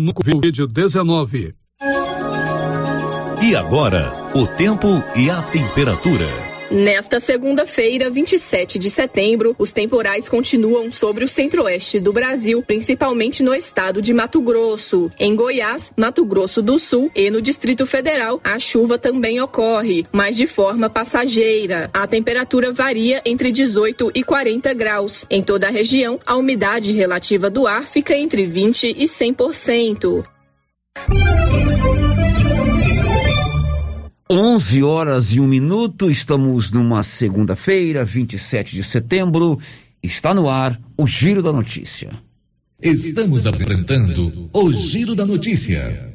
no Covid-19. E agora, o tempo e a temperatura. Nesta segunda-feira, 27 de setembro, os temporais continuam sobre o centro-oeste do Brasil, principalmente no estado de Mato Grosso. Em Goiás, Mato Grosso do Sul e no Distrito Federal, a chuva também ocorre, mas de forma passageira. A temperatura varia entre 18 e 40 graus. Em toda a região, a umidade relativa do ar fica entre 20 e 100%. 11 horas e um minuto, estamos numa segunda-feira, 27 de setembro. Está no ar o Giro da Notícia. Estamos apresentando o Giro da Notícia.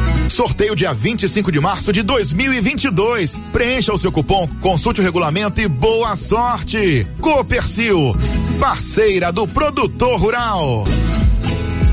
Sorteio dia 25 de março de 2022. Preencha o seu cupom, consulte o regulamento e boa sorte. Copercil, parceira do produtor rural.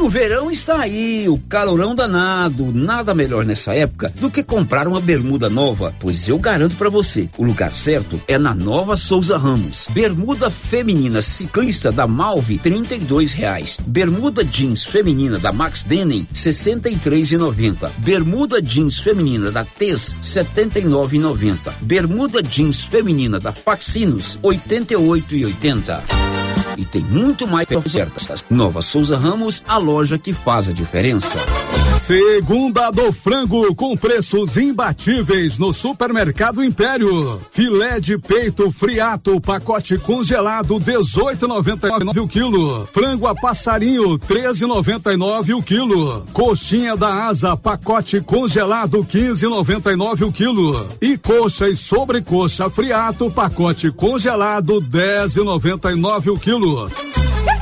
o verão está aí, o calorão danado. Nada melhor nessa época do que comprar uma bermuda nova, pois eu garanto para você, o lugar certo é na Nova Souza Ramos. Bermuda feminina ciclista da Malve, trinta e reais. Bermuda jeans feminina da Max Denim, sessenta e três. Bermuda jeans feminina da Tez, setenta e. Bermuda jeans feminina da Faxinos, oitenta e e tem muito mais ofertas. Nova Souza Ramos, a loja que faz a diferença. Segunda do frango com preços imbatíveis no Supermercado Império. Filé de peito friato, pacote congelado 18,99 o quilo. Frango a passarinho 13,99 o quilo. Coxinha da asa, pacote congelado 15,99 o quilo. E coxa e sobrecoxa friato, pacote congelado 10,99 o quilo.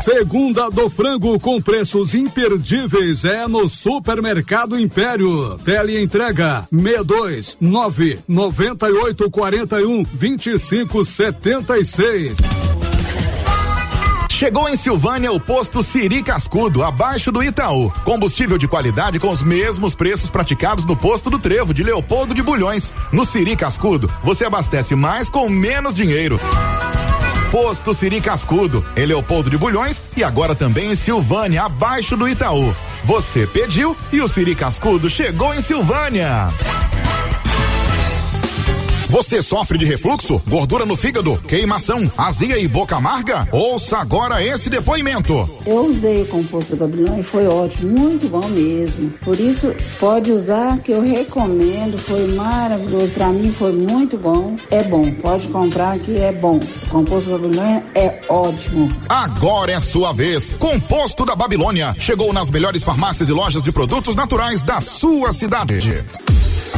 Segunda do frango com preços imperdíveis é no Supermercado Império. Tele entrega 62 9 98 41 25 76. Chegou em Silvânia o posto Siri Cascudo, abaixo do Itaú. Combustível de qualidade com os mesmos preços praticados no posto do Trevo de Leopoldo de Bulhões. No Siri Cascudo, você abastece mais com menos dinheiro. Posto Siri Cascudo, em Leopoldo de Bulhões e agora também em Silvânia, abaixo do Itaú. Você pediu e o Siri Cascudo chegou em Silvânia. Você sofre de refluxo, gordura no fígado, queimação, azia e boca amarga? Ouça agora esse depoimento. Eu usei o composto da Babilônia e foi ótimo, muito bom mesmo. Por isso, pode usar que eu recomendo, foi maravilhoso. Para mim foi muito bom. É bom, pode comprar que é bom. O composto da Babilônia é ótimo. Agora é sua vez. Composto da Babilônia chegou nas melhores farmácias e lojas de produtos naturais da sua cidade.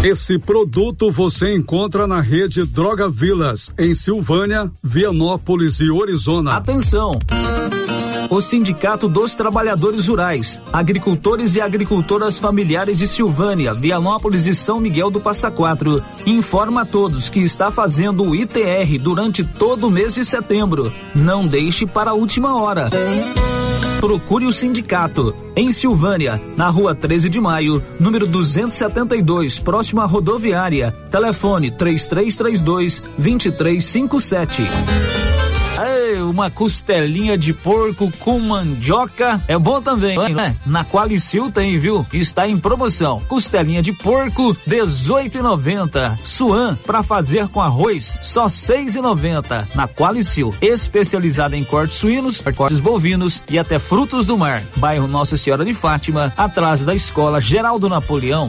Esse produto você encontra na rede Droga Vilas, em Silvânia, Vianópolis e Orizona. Atenção! O Sindicato dos Trabalhadores Rurais, Agricultores e Agricultoras Familiares de Silvânia, Vianópolis e São Miguel do Passa Quatro informa a todos que está fazendo o ITR durante todo o mês de setembro. Não deixe para a última hora. Procure o sindicato. Em Silvânia, na rua 13 de maio, número 272, próximo à rodoviária. Telefone 3332 2357. Ei, uma costelinha de porco com mandioca é bom também, né? Na Qualicil tem, viu? Está em promoção. Costelinha de porco 18,90. Suan para fazer com arroz só 6,90. Na Qualicil, especializada em cortes suínos, cortes bovinos e até frutos do mar. Bairro Nossa Senhora de Fátima, atrás da Escola Geraldo Napoleão.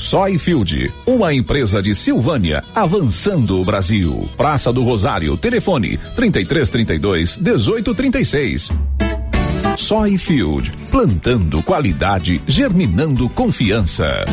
Soyfield, uma empresa de Silvânia, avançando o Brasil. Praça do Rosário, telefone 3332 1836. Soyfield, plantando qualidade, germinando confiança.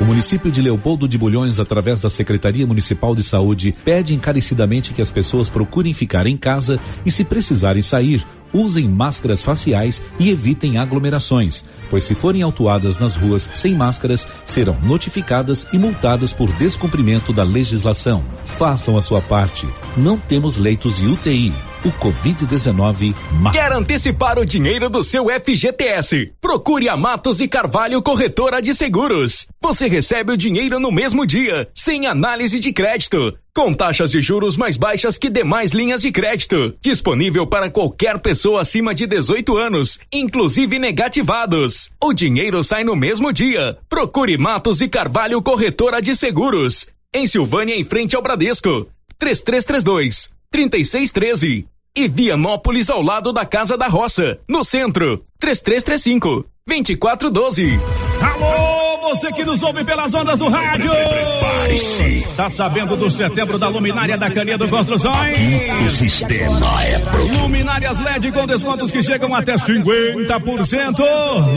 O município de Leopoldo de Bulhões, através da Secretaria Municipal de Saúde, pede encarecidamente que as pessoas procurem ficar em casa e, se precisarem sair, usem máscaras faciais e evitem aglomerações, pois se forem autuadas nas ruas sem máscaras, serão notificadas e multadas por descumprimento da legislação. Façam a sua parte. Não temos leitos de UTI. O Covid-19 mata. Quer antecipar o dinheiro do seu FGTS? Procure a Matos e Carvalho Corretora de Seguros. Você recebe o dinheiro no mesmo dia, sem análise de crédito com taxas de juros mais baixas que demais linhas de crédito. Disponível para qualquer pessoa acima de 18 anos, inclusive negativados. O dinheiro sai no mesmo dia. Procure Matos e Carvalho Corretora de Seguros. Em Silvânia, em frente ao Bradesco. 3332 3613. E Vianópolis ao lado da Casa da Roça, no centro. 3335 2412. Alô! Você que nos ouve pelas ondas do rádio. Tá sabendo do setembro da luminária da Canedo Construções? O sistema é pronto. Luminárias LED com descontos que chegam até 50%.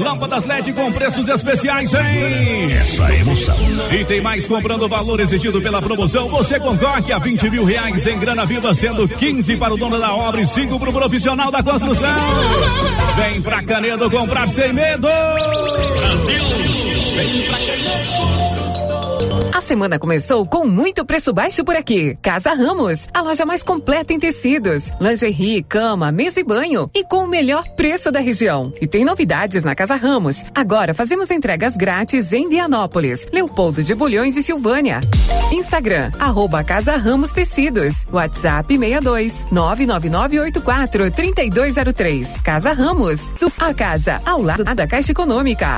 Lâmpadas LED com preços especiais, hein? Essa emoção. E tem mais comprando o valor exigido pela promoção. Você concorre a 20 mil reais em grana viva, sendo 15 para o dono da obra e 5 para o profissional da construção. Vem pra Canedo comprar sem medo. Brasil! A semana começou com muito preço baixo por aqui. Casa Ramos, a loja mais completa em tecidos, lingerie, cama, mesa e banho e com o melhor preço da região. E tem novidades na Casa Ramos. Agora fazemos entregas grátis em Vianópolis, Leopoldo de Bulhões e Silvânia. Instagram, arroba Casa Ramos Tecidos. WhatsApp 62 99984 3203. Casa Ramos, a casa ao lado da Caixa Econômica.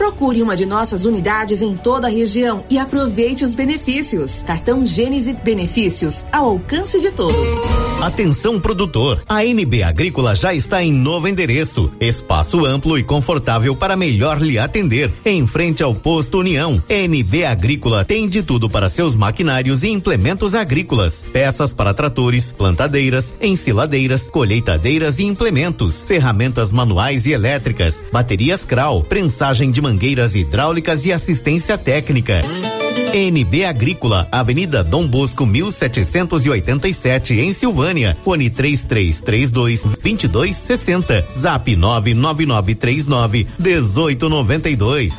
Procure uma de nossas unidades em toda a região e aproveite os benefícios. Cartão Gênese Benefícios ao alcance de todos. Atenção produtor, a NB Agrícola já está em novo endereço, espaço amplo e confortável para melhor lhe atender, em frente ao posto União. NB Agrícola tem de tudo para seus maquinários e implementos agrícolas, peças para tratores, plantadeiras, ensiladeiras, colheitadeiras e implementos, ferramentas manuais e elétricas, baterias Kral, prensagem de mangueiras hidráulicas e assistência técnica. NB Agrícola, Avenida Dom Bosco 1787 em Silvânia. Fone 3332 2260. Zap 99939 1892.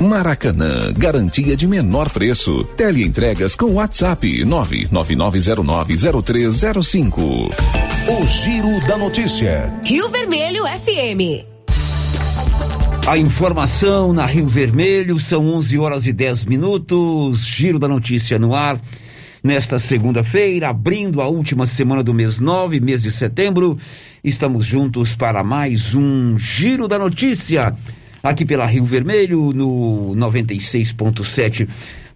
Maracanã, garantia de menor preço. Teleentregas com WhatsApp 999090305. O Giro da Notícia. Rio Vermelho FM. A informação na Rio Vermelho são 11 horas e 10 minutos. Giro da notícia no ar. Nesta segunda-feira, abrindo a última semana do mês 9, mês de setembro, estamos juntos para mais um Giro da Notícia. Aqui pela Rio Vermelho, no 96.7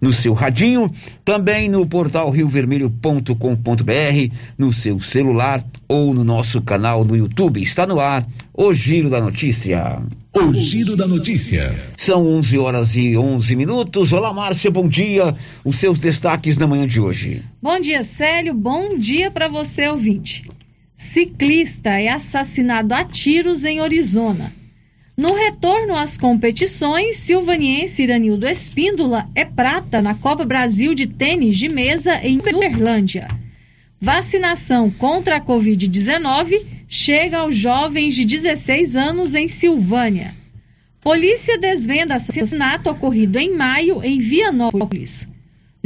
no seu radinho, também no portal riovermelho.com.br, no seu celular ou no nosso canal no YouTube. Está no ar o Giro da Notícia. O Giro da Notícia. São 11 horas e 11 minutos. Olá, Márcia, bom dia. Os seus destaques na manhã de hoje. Bom dia, Célio. Bom dia para você, ouvinte. Ciclista é assassinado a tiros em Arizona. No retorno às competições, silvaniense Iranildo Espíndola é prata na Copa Brasil de tênis de mesa em Uberlândia. Vacinação contra a Covid-19 chega aos jovens de 16 anos em Silvânia. Polícia desvenda assassinato ocorrido em maio em Vianópolis.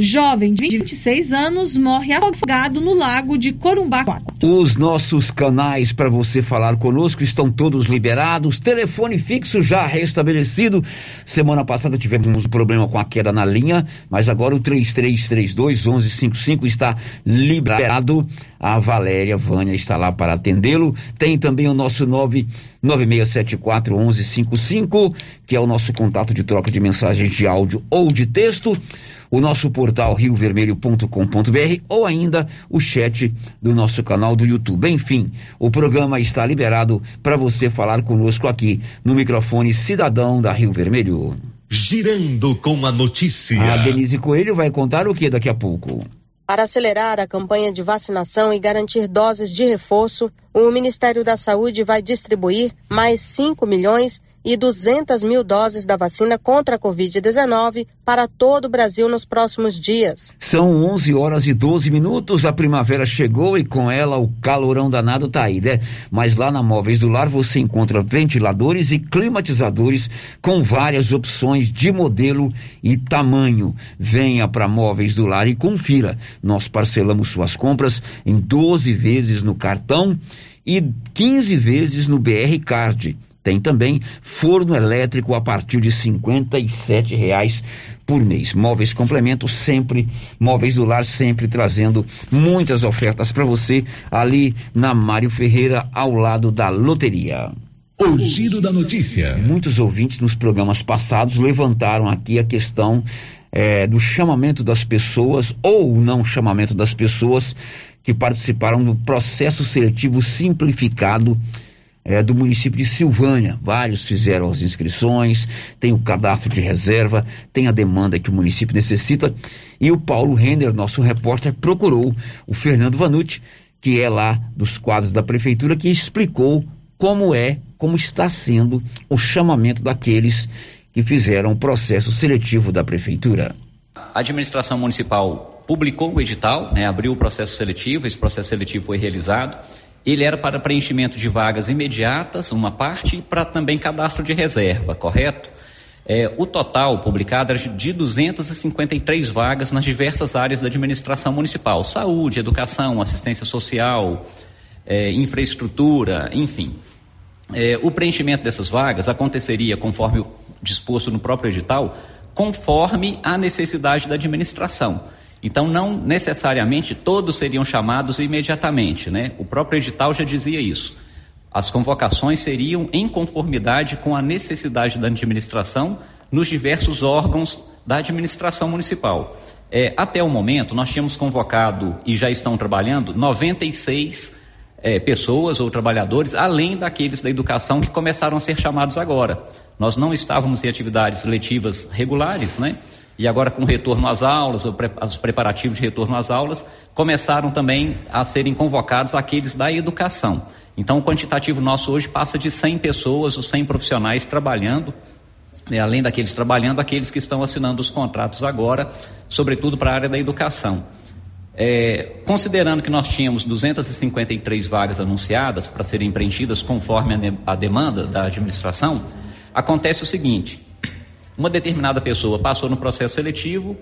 Jovem de 26 anos morre afogado no lago de Corumbá. Os nossos canais para você falar conosco estão todos liberados. Telefone fixo já restabelecido. Semana passada tivemos um problema com a queda na linha, mas agora o 3332 1155 está liberado. A Valéria Vânia está lá para atendê-lo. Tem também o nosso 99674 1155, que é o nosso contato de troca de mensagens de áudio ou de texto o nosso portal riovermelho.com.br ou ainda o chat do nosso canal do YouTube. Enfim, o programa está liberado para você falar conosco aqui no microfone Cidadão da Rio Vermelho. Girando com a notícia. A Denise Coelho vai contar o que daqui a pouco. Para acelerar a campanha de vacinação e garantir doses de reforço, o Ministério da Saúde vai distribuir mais 5 milhões e 200 mil doses da vacina contra a Covid-19 para todo o Brasil nos próximos dias. São 11 horas e 12 minutos, a primavera chegou e com ela o calorão danado tá aí, né? Mas lá na Móveis do Lar você encontra ventiladores e climatizadores com várias opções de modelo e tamanho. Venha para Móveis do Lar e confira. Nós parcelamos suas compras em 12 vezes no cartão e 15 vezes no BR Card. Tem também forno elétrico a partir de R$ reais por mês. Móveis Complemento sempre, Móveis do Lar sempre trazendo muitas ofertas para você ali na Mário Ferreira ao lado da loteria. O giro da notícia. Muitos ouvintes nos programas passados levantaram aqui a questão é, do chamamento das pessoas ou não chamamento das pessoas que participaram do processo seletivo simplificado é, do município de Silvânia. Vários fizeram as inscrições, tem o cadastro de reserva, tem a demanda que o município necessita. E o Paulo Renner, nosso repórter, procurou o Fernando Vanucci, que é lá dos quadros da prefeitura, que explicou como é, como está sendo o chamamento daqueles que fizeram o processo seletivo da prefeitura. A administração municipal publicou o edital, né, abriu o processo seletivo, esse processo seletivo foi realizado ele era para preenchimento de vagas imediatas, uma parte, e para também cadastro de reserva, correto? É, o total publicado era de 253 vagas nas diversas áreas da administração municipal: saúde, educação, assistência social, é, infraestrutura, enfim. É, o preenchimento dessas vagas aconteceria, conforme disposto no próprio edital, conforme a necessidade da administração. Então, não necessariamente todos seriam chamados imediatamente, né? O próprio edital já dizia isso. As convocações seriam em conformidade com a necessidade da administração nos diversos órgãos da administração municipal. É, até o momento, nós tínhamos convocado e já estão trabalhando 96 é, pessoas ou trabalhadores, além daqueles da educação que começaram a ser chamados agora. Nós não estávamos em atividades letivas regulares, né? E agora com o retorno às aulas, os preparativos de retorno às aulas, começaram também a serem convocados aqueles da educação. Então, o quantitativo nosso hoje passa de 100 pessoas, os 100 profissionais trabalhando, né, além daqueles trabalhando, aqueles que estão assinando os contratos agora, sobretudo para a área da educação. É, considerando que nós tínhamos 253 vagas anunciadas para serem preenchidas conforme a, a demanda da administração, acontece o seguinte: uma determinada pessoa passou no processo seletivo,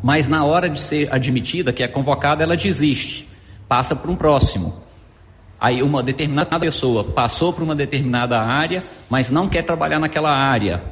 mas na hora de ser admitida, que é convocada, ela desiste, passa para um próximo. Aí uma determinada pessoa passou para uma determinada área, mas não quer trabalhar naquela área.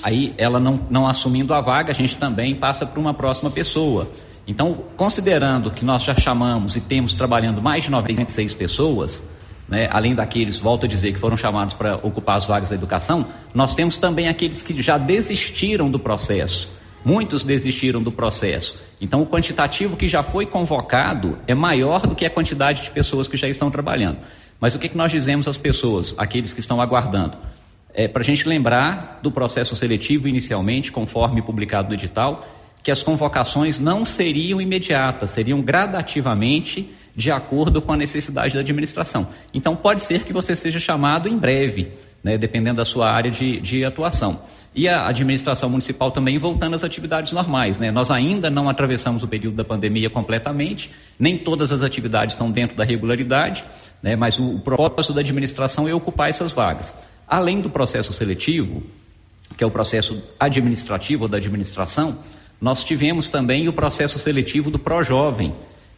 Aí ela não, não assumindo a vaga, a gente também passa para uma próxima pessoa. Então, considerando que nós já chamamos e temos trabalhando mais de 96 pessoas, né, além daqueles, volto a dizer, que foram chamados para ocupar as vagas da educação, nós temos também aqueles que já desistiram do processo. Muitos desistiram do processo. Então, o quantitativo que já foi convocado é maior do que a quantidade de pessoas que já estão trabalhando. Mas o que, que nós dizemos às pessoas, aqueles que estão aguardando? É, para a gente lembrar do processo seletivo inicialmente, conforme publicado no edital, que as convocações não seriam imediatas, seriam gradativamente de acordo com a necessidade da administração. Então, pode ser que você seja chamado em breve, né, dependendo da sua área de, de, atuação. E a administração municipal também voltando às atividades normais. Né? Nós ainda não atravessamos o período da pandemia completamente, nem todas as atividades estão dentro da regularidade, né, mas o, o propósito da administração é ocupar essas vagas. Além do processo seletivo, que é o processo administrativo da administração, nós tivemos também o processo seletivo do Projovem,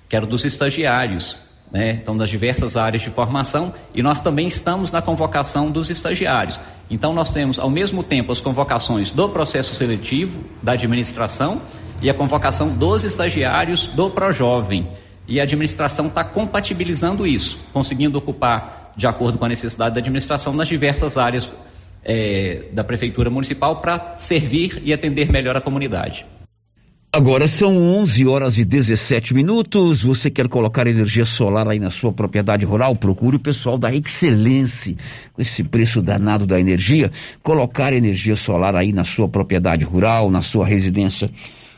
que era dos estagiários, né? então das diversas áreas de formação, e nós também estamos na convocação dos estagiários. Então nós temos ao mesmo tempo as convocações do processo seletivo da administração e a convocação dos estagiários do Projovem. E a administração está compatibilizando isso, conseguindo ocupar de acordo com a necessidade da administração nas diversas áreas é, da prefeitura municipal para servir e atender melhor a comunidade. Agora são 11 horas e 17 minutos. Você quer colocar energia solar aí na sua propriedade rural? Procure o pessoal da Excelência. Com esse preço danado da energia, colocar energia solar aí na sua propriedade rural, na sua residência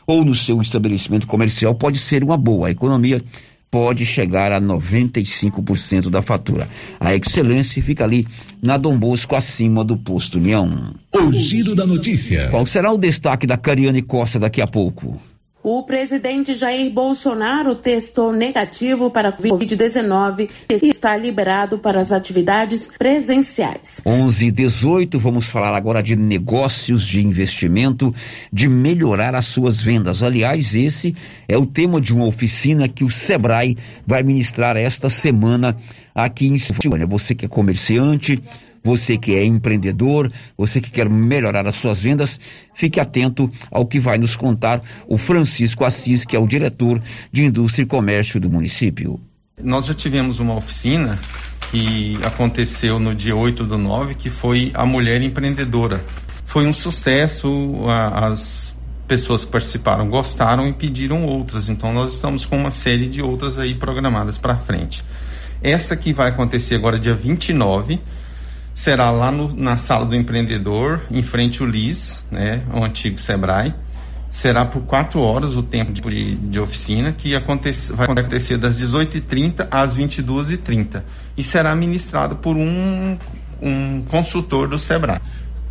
ou no seu estabelecimento comercial pode ser uma boa. A economia pode chegar a 95% da fatura. A Excelência fica ali na Dom Bosco, acima do posto União. O giro da notícia. Qual será o destaque da Cariane Costa daqui a pouco? O presidente Jair Bolsonaro testou negativo para a Covid-19 e está liberado para as atividades presenciais. 11 e 18, vamos falar agora de negócios, de investimento, de melhorar as suas vendas. Aliás, esse é o tema de uma oficina que o Sebrae vai ministrar esta semana aqui em Silvânia. Você que é comerciante, você que é empreendedor, você que quer melhorar as suas vendas, fique atento ao que vai nos contar o Francisco Assis, que é o diretor de Indústria e Comércio do município. Nós já tivemos uma oficina que aconteceu no dia 8 do 9, que foi a Mulher Empreendedora. Foi um sucesso, as pessoas que participaram gostaram e pediram outras, então nós estamos com uma série de outras aí programadas para frente. Essa que vai acontecer agora dia 29, será lá no, na sala do empreendedor, em frente ao LIS, né, o antigo Sebrae. Será por quatro horas o tempo de, de oficina, que acontece, vai acontecer das 18h30 às 22h30. E será ministrado por um, um consultor do Sebrae.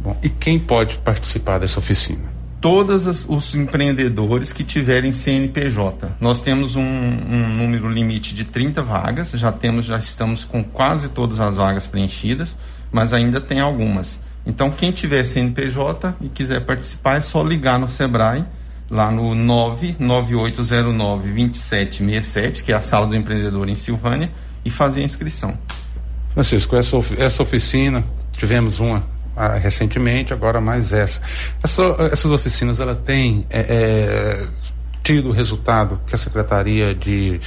Bom, e quem pode participar dessa oficina? todos os empreendedores que tiverem CNPJ. Nós temos um, um, número limite de 30 vagas, já temos, já estamos com quase todas as vagas preenchidas mas ainda tem algumas. Então, quem tiver CNPJ e quiser participar, é só ligar no Sebrae, lá no 99809-2767, que é a sala do empreendedor em Silvânia, e fazer a inscrição. Francisco, essa, essa oficina, tivemos uma ah, recentemente, agora mais essa. essa essas oficinas, ela tem é, é, tido o resultado que a Secretaria de,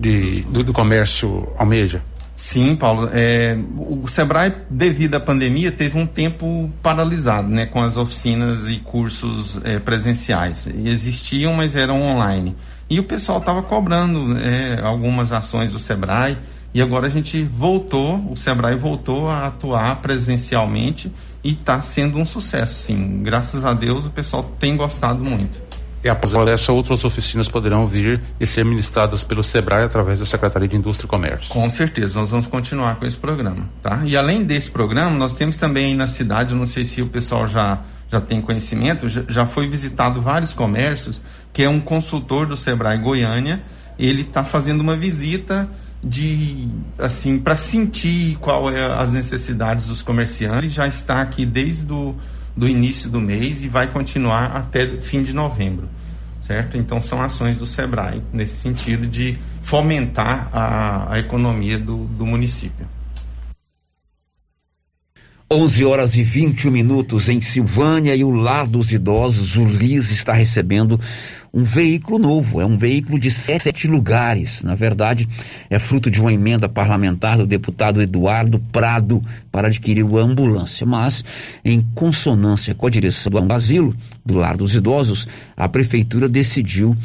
de do, do Comércio almeja? Sim, Paulo. É, o Sebrae, devido à pandemia, teve um tempo paralisado, né, com as oficinas e cursos é, presenciais. Existiam, mas eram online. E o pessoal estava cobrando é, algumas ações do Sebrae. E agora a gente voltou, o Sebrae voltou a atuar presencialmente e está sendo um sucesso, sim. Graças a Deus o pessoal tem gostado muito. E após essa, outras oficinas poderão vir e ser ministradas pelo SEBRAE através da Secretaria de Indústria e Comércio. Com certeza, nós vamos continuar com esse programa, tá? E além desse programa, nós temos também na cidade, não sei se o pessoal já, já tem conhecimento, já, já foi visitado vários comércios, que é um consultor do SEBRAE Goiânia, ele está fazendo uma visita de assim para sentir qual é as necessidades dos comerciantes, já está aqui desde o do início do mês e vai continuar até fim de novembro. certo? Então são ações do SEBRAE nesse sentido de fomentar a, a economia do, do município. 11 horas e 21 minutos em Silvânia e o Lar dos Idosos, o LIS está recebendo um veículo novo, é um veículo de sete lugares. Na verdade, é fruto de uma emenda parlamentar do deputado Eduardo Prado para adquirir uma ambulância. Mas, em consonância com a direção do asilo, do Lar dos Idosos, a prefeitura decidiu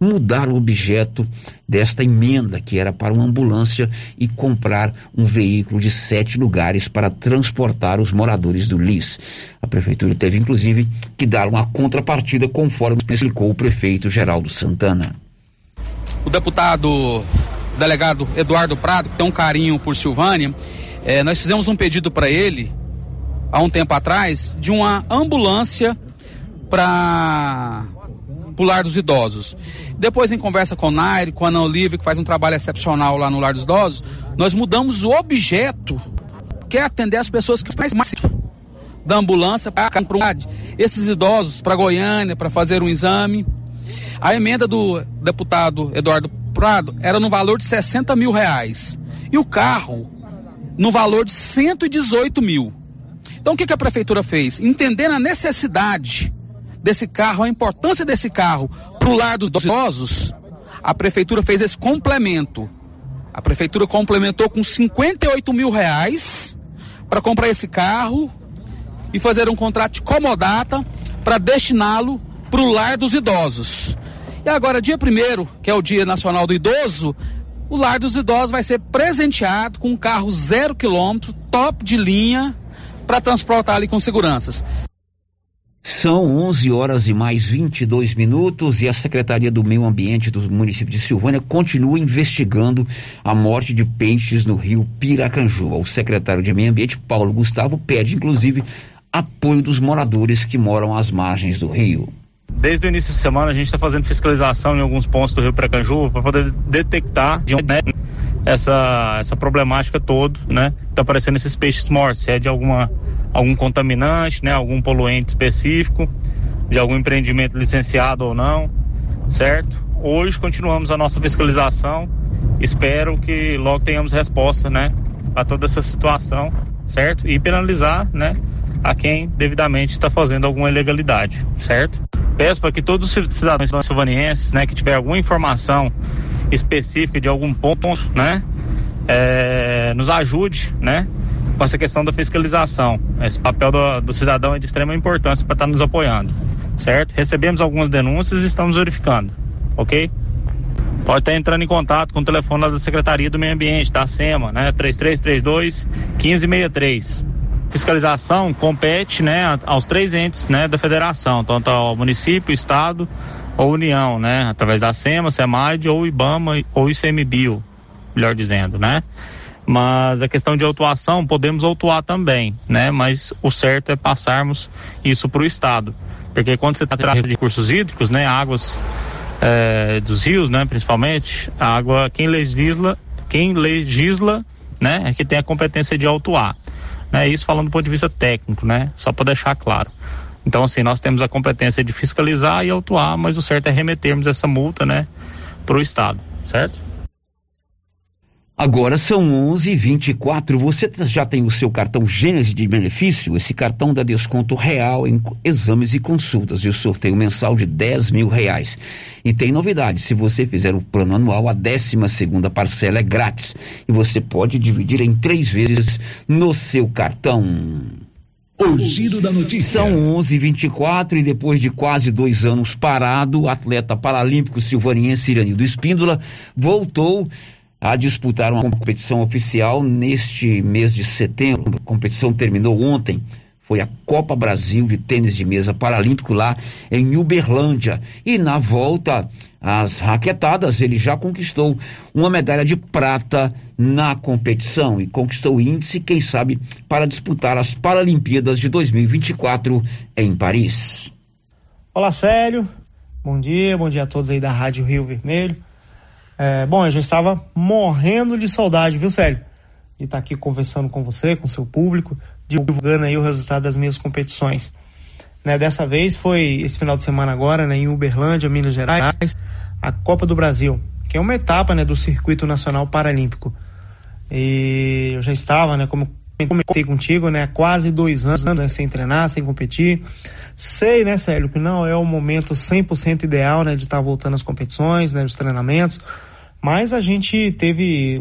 mudar o objeto desta emenda, que era para uma ambulância, e comprar um veículo de sete lugares para transportar os moradores do LIS. A prefeitura teve, inclusive, que dar uma contrapartida, conforme explicou o prefeito Geraldo Santana. O deputado delegado Eduardo Prado, que tem um carinho por Silvânia, eh, nós fizemos um pedido para ele, há um tempo atrás, de uma ambulância para pro lar dos idosos. Depois, em conversa com o Nair, com a Ana Olive, que faz um trabalho excepcional lá no lar dos idosos, nós mudamos o objeto, que é atender as pessoas que mais, mais da ambulância para esses idosos para Goiânia para fazer um exame. A emenda do deputado Eduardo Prado era no valor de 60 mil reais e o carro no valor de 118 mil. Então o que, que a prefeitura fez? Entendendo a necessidade desse carro, a importância desse carro para o lar dos idosos, a prefeitura fez esse complemento. A prefeitura complementou com 58 mil reais para comprar esse carro e fazer um contrato de comodata para destiná-lo para o lar dos idosos. E agora, dia 1 que é o Dia Nacional do Idoso, o lar dos idosos vai ser presenteado com um carro zero quilômetro, top de linha, para transportar ali com seguranças. São 11 horas e mais 22 minutos e a Secretaria do Meio Ambiente do município de Silvânia continua investigando a morte de peixes no rio Piracanjuba. O secretário de Meio Ambiente, Paulo Gustavo, pede inclusive apoio dos moradores que moram às margens do rio. Desde o início da semana a gente está fazendo fiscalização em alguns pontos do rio Piracanjuba para poder detectar de onde é essa, essa problemática toda, né? Está aparecendo esses peixes mortos, se é de alguma algum contaminante, né, algum poluente específico, de algum empreendimento licenciado ou não, certo? Hoje continuamos a nossa fiscalização. Espero que logo tenhamos resposta, né, a toda essa situação, certo? E penalizar, né, a quem devidamente está fazendo alguma ilegalidade, certo? Peço para que todos os cidadãos silvanienses, né, que tiver alguma informação específica de algum ponto, né, é, nos ajude, né, com essa questão da fiscalização. Esse papel do, do cidadão é de extrema importância para estar tá nos apoiando, certo? Recebemos algumas denúncias e estamos verificando, ok? Pode estar entrando em contato com o telefone da Secretaria do Meio Ambiente, da SEMA, né? 3332 1563. Fiscalização compete, né, aos três entes, né, da federação, tanto ao município, estado ou União, né, através da SEMA, SEMAD ou IBAMA ou ICMBio, melhor dizendo, né? Mas a questão de autuação podemos autuar também, né? Mas o certo é passarmos isso para o Estado, porque quando você trata de recursos hídricos, né, águas é, dos rios, né, principalmente, a água quem legisla, quem legisla, né, é que tem a competência de autuar, né? Isso falando do ponto de vista técnico, né? Só para deixar claro. Então, assim, nós temos a competência de fiscalizar e autuar, mas o certo é remetermos essa multa, né, para o Estado, certo? Agora são 11:24. Você já tem o seu cartão Gênese de benefício? Esse cartão dá desconto real em exames e consultas e o sorteio mensal de 10 mil reais. E tem novidade: se você fizer o plano anual, a 12 segunda parcela é grátis e você pode dividir em três vezes no seu cartão. O giro da notícia. São 11:24 e depois de quase dois anos parado, o atleta paralímpico silvaniense Iranildo Espíndola voltou a disputar uma competição oficial neste mês de setembro. A competição terminou ontem. Foi a Copa Brasil de Tênis de Mesa Paralímpico lá em Uberlândia. E na volta às raquetadas, ele já conquistou uma medalha de prata na competição e conquistou o índice, quem sabe, para disputar as Paralimpíadas de 2024 em Paris. Olá, Célio. Bom dia, bom dia a todos aí da Rádio Rio Vermelho. É, bom, eu já estava morrendo de saudade, viu, Célio? De estar aqui conversando com você, com seu público, divulgando aí o resultado das minhas competições. Né? Dessa vez foi esse final de semana agora, né, em Uberlândia, Minas Gerais, a Copa do Brasil, que é uma etapa, né, do Circuito Nacional Paralímpico. E eu já estava, né, como comentei contigo, né, quase dois anos né, sem treinar, sem competir. Sei, né, Célio, que não é o momento 100% ideal, né, de estar voltando às competições, né, os treinamentos, mas a gente teve,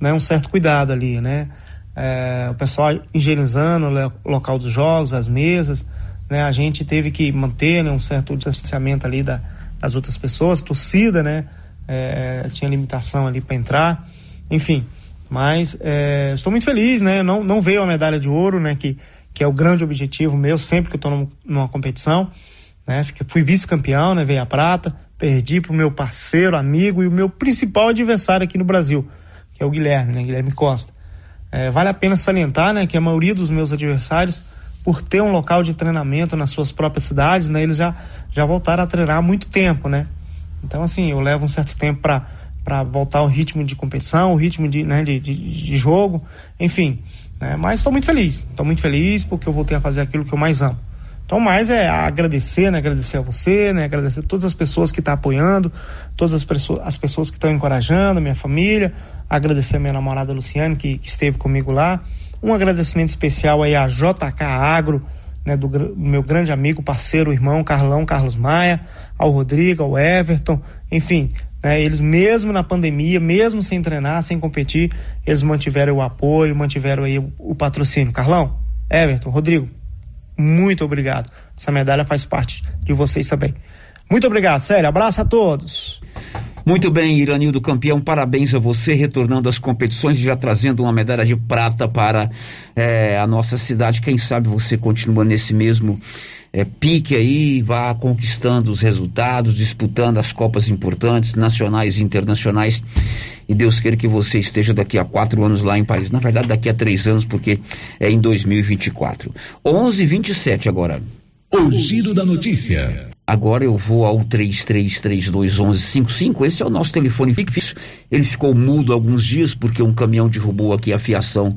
né, um certo cuidado ali, né, é, o pessoal higienizando o local dos jogos, as mesas, né, a gente teve que manter, né, um certo distanciamento ali da, das outras pessoas, torcida, né, é, tinha limitação ali para entrar, enfim, mas é, estou muito feliz, né? Não, não veio a medalha de ouro, né? Que, que é o grande objetivo meu sempre que eu estou numa competição. Né? Fui vice-campeão, né? Veio a prata, perdi para o meu parceiro, amigo e o meu principal adversário aqui no Brasil, que é o Guilherme, né? Guilherme Costa. É, vale a pena salientar, né? Que a maioria dos meus adversários, por ter um local de treinamento nas suas próprias cidades, né? Eles já, já voltaram a treinar há muito tempo, né? Então, assim, eu levo um certo tempo para para voltar ao ritmo de competição, o ritmo de, né, de, de, de jogo, enfim. Né? Mas estou muito feliz, estou muito feliz porque eu voltei a fazer aquilo que eu mais amo. Então, mais é agradecer, né? Agradecer a você, né? Agradecer a todas as pessoas que estão tá apoiando, todas as, pessoas, as pessoas que estão encorajando, a minha família, agradecer a minha namorada Luciane, que, que, esteve comigo lá. Um agradecimento especial aí a JK Agro, né? Do, do meu grande amigo, parceiro, irmão Carlão Carlos Maia, ao Rodrigo, ao Everton, enfim, né? Eles, mesmo na pandemia, mesmo sem treinar, sem competir, eles mantiveram o apoio, mantiveram aí o, o patrocínio. Carlão, Everton, Rodrigo, muito obrigado. Essa medalha faz parte de vocês também. Muito obrigado, sério. Abraço a todos. Muito bem, Iranildo campeão, parabéns a você, retornando às competições e já trazendo uma medalha de prata para é, a nossa cidade. Quem sabe você continua nesse mesmo é, pique aí, vá conquistando os resultados, disputando as Copas importantes, nacionais e internacionais. E Deus queira que você esteja daqui a quatro anos lá em Paris. Na verdade, daqui a três anos, porque é em 2024. 11 27 agora. O giro da notícia. Agora eu vou ao 33321155. Esse é o nosso telefone fixo. Ele ficou mudo alguns dias porque um caminhão derrubou aqui a fiação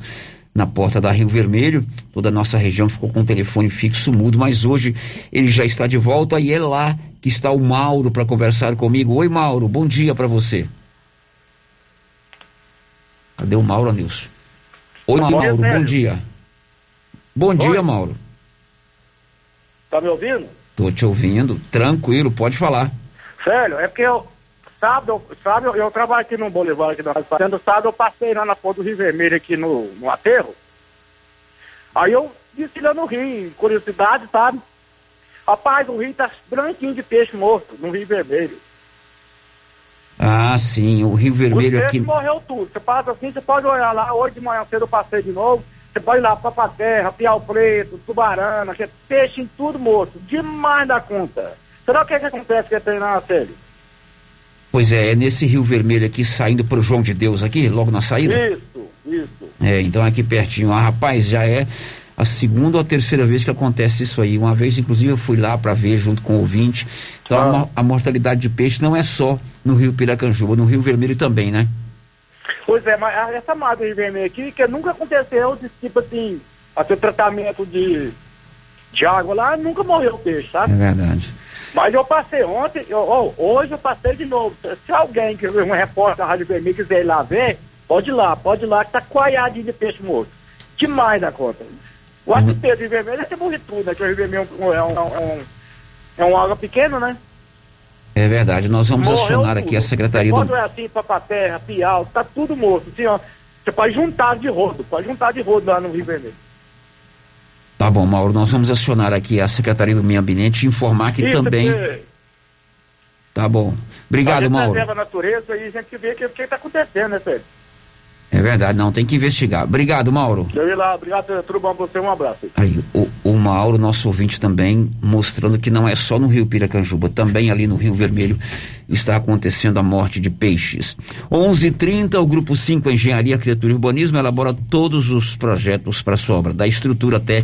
na porta da Rio Vermelho. Toda a nossa região ficou com o telefone fixo mudo, mas hoje ele já está de volta e é lá que está o Mauro para conversar comigo. Oi, Mauro, bom dia para você. Cadê o Mauro, Nilson? Oi, bom Mauro, dia, bom dia. Bom Oi. dia, Mauro. Tá me ouvindo? Tô te ouvindo, tranquilo, pode falar. Sério, é porque eu, sábado, sábado eu trabalho aqui no Bolivar, aqui na Fazenda, sábado eu passei lá na Porta do Rio Vermelho, aqui no, no aterro. Aí eu disse lá no rio, curiosidade, sabe? Rapaz, o rio tá branquinho de peixe morto, no Rio Vermelho. Ah, sim, o Rio Vermelho o aqui. morreu tudo. Você passa assim, você pode olhar lá, hoje de manhã cedo eu passei de novo. Você pode ir lá, Papaterra, Piau Preto, Tubarana, que é peixe em tudo morto. Demais da conta. Será o que, é que acontece que é treinar a série? Pois é, é nesse Rio Vermelho aqui, saindo pro João de Deus aqui, logo na saída? Isso, isso. É, então aqui pertinho. Ah, rapaz, já é a segunda ou a terceira vez que acontece isso aí. Uma vez, inclusive, eu fui lá para ver junto com o ouvinte. Então ah. a, a, mortalidade de peixe não é só no Rio Piracanjuba, no Rio Vermelho também, né? Pois é, mas essa marca do Rio Vermelho aqui, que nunca aconteceu desse tipo assim, até tratamento de, de água lá, nunca morreu o peixe, sabe? É verdade. Mas eu passei ontem, eu, oh, hoje eu passei de novo. Se alguém, que um repórter da Rádio Vermelho quiser ir lá ver, pode ir lá, pode ir lá, que tá coiadinho de peixe morto. Demais da conta. O do Rio Vermelho é morrer tudo, né? Que o Rio Vermelho é um, é um, é um, é um água pequeno, né? É verdade, nós vamos Morreu acionar tudo. aqui a Secretaria Quando do... é assim, Papaterra, Piau, tá tudo morto. Assim, ó, você pode juntar de rodo, pode juntar de rodo lá no Rio Vermelho. Tá bom, Mauro, nós vamos acionar aqui a Secretaria do Meio Ambiente e informar que Isso, também. Que... Tá bom. Obrigado, Mauro. a natureza e a gente vê o que, tá acontecendo, né, Pedro? É verdade, não, tem que investigar. Obrigado, Mauro. Eu ir lá, obrigado, tudo bom pra você, um abraço. Aí, o, o Mauro, nosso ouvinte também, mostrando que não é só no Rio Piracanjuba, também ali no Rio Vermelho está acontecendo a morte de peixes. 11:30 o Grupo 5 Engenharia, Arquitetura e Urbanismo elabora todos os projetos para sua obra, da estrutura até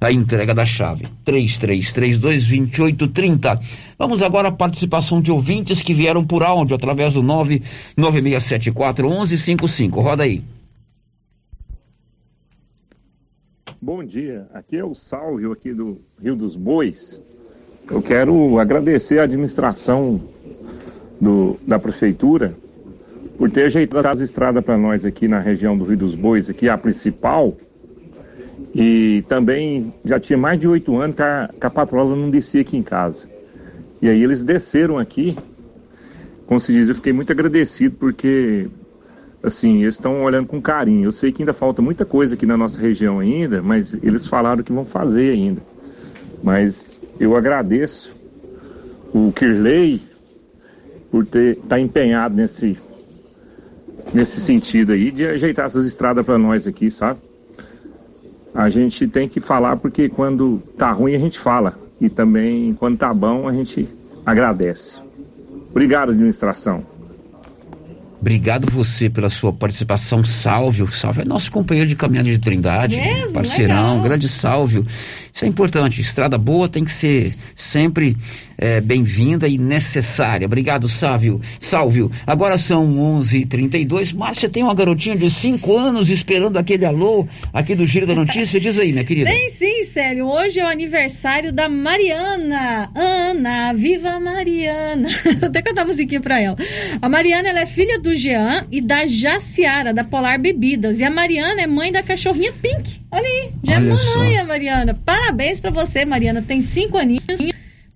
a entrega da chave. 33322830. Vamos agora à participação de ouvintes que vieram por áudio através do 99674 1155. Roda aí. Bom dia, aqui é o Salvio aqui do Rio dos Bois. Eu quero agradecer a administração do, da prefeitura por ter ajeitado as estradas para nós aqui na região do Rio dos Bois, aqui a principal. E também já tinha mais de oito anos que a, que a não descia aqui em casa. E aí eles desceram aqui. Como se diz, eu fiquei muito agradecido porque assim, eles estão olhando com carinho. Eu sei que ainda falta muita coisa aqui na nossa região ainda, mas eles falaram que vão fazer ainda. Mas eu agradeço o Kirley por ter tá empenhado nesse nesse sentido aí de ajeitar essas estradas para nós aqui, sabe? A gente tem que falar porque quando tá ruim a gente fala e também quando tá bom a gente agradece. Obrigado, administração. Obrigado você pela sua participação, Sálvio. Sálvio é nosso companheiro de caminhada de Trindade, Mesmo? parceirão, Legal. grande Sálvio. Isso é importante. Estrada boa tem que ser sempre é, bem-vinda e necessária. Obrigado, Sálvio. Sálvio. Agora são 11h32. Márcia tem uma garotinha de 5 anos esperando aquele alô aqui do Giro da Notícia. Diz aí, minha querida. Tem sim, Célio. Hoje é o aniversário da Mariana. Ana, viva Mariana. Vou até cantar a musiquinha pra ela. A Mariana ela é filha do Jean e da Jaciara, da Polar Bebidas. E a Mariana é mãe da cachorrinha Pink. Olha aí, já Olha é mamãe, a Mariana. Parabéns pra você, Mariana. Tem cinco aninhos.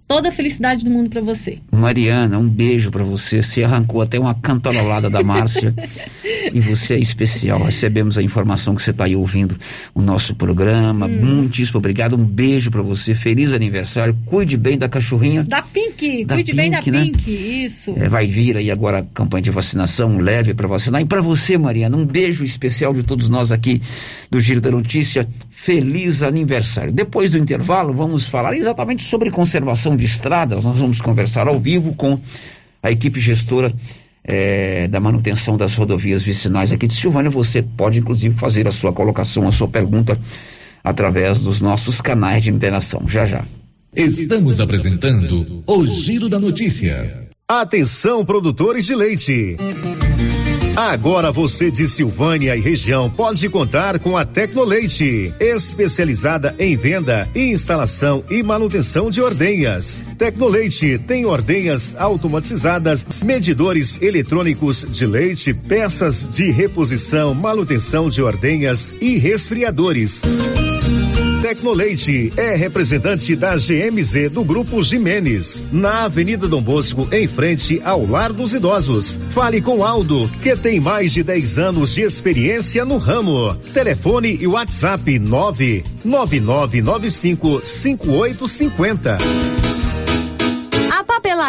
Toda a felicidade do mundo pra você. Mariana, um beijo pra você. Você arrancou até uma cantarolada da Márcia. e você é especial. Recebemos a informação que você está aí ouvindo o nosso programa. Muitíssimo obrigado. Um beijo pra você. Feliz aniversário. Cuide bem da cachorrinha. Da Pink, Da cuide bem da Pink, né? Pink. Isso. É, vai vir aí agora a campanha de vacinação leve para vacinar. E para você, Mariana, um beijo especial de todos nós aqui do Giro da Notícia. Feliz aniversário. Depois do intervalo, vamos falar exatamente sobre conservação de estradas. Nós vamos conversar ao vivo com a equipe gestora eh, da manutenção das rodovias vicinais aqui de Silvânia. Você pode, inclusive, fazer a sua colocação, a sua pergunta através dos nossos canais de interação. Já já. Estamos apresentando o Giro da Notícia. Atenção, produtores de leite. Agora você de Silvânia e região pode contar com a Tecnoleite, especializada em venda, instalação e manutenção de ordenhas. Tecnoleite tem ordenhas automatizadas, medidores eletrônicos de leite, peças de reposição, manutenção de ordenhas e resfriadores. Tecnoleite é representante da GMZ do Grupo Jimenez, na Avenida Dom Bosco, em frente ao Lar dos Idosos. Fale com Aldo, que tem mais de 10 anos de experiência no ramo. Telefone e WhatsApp 99995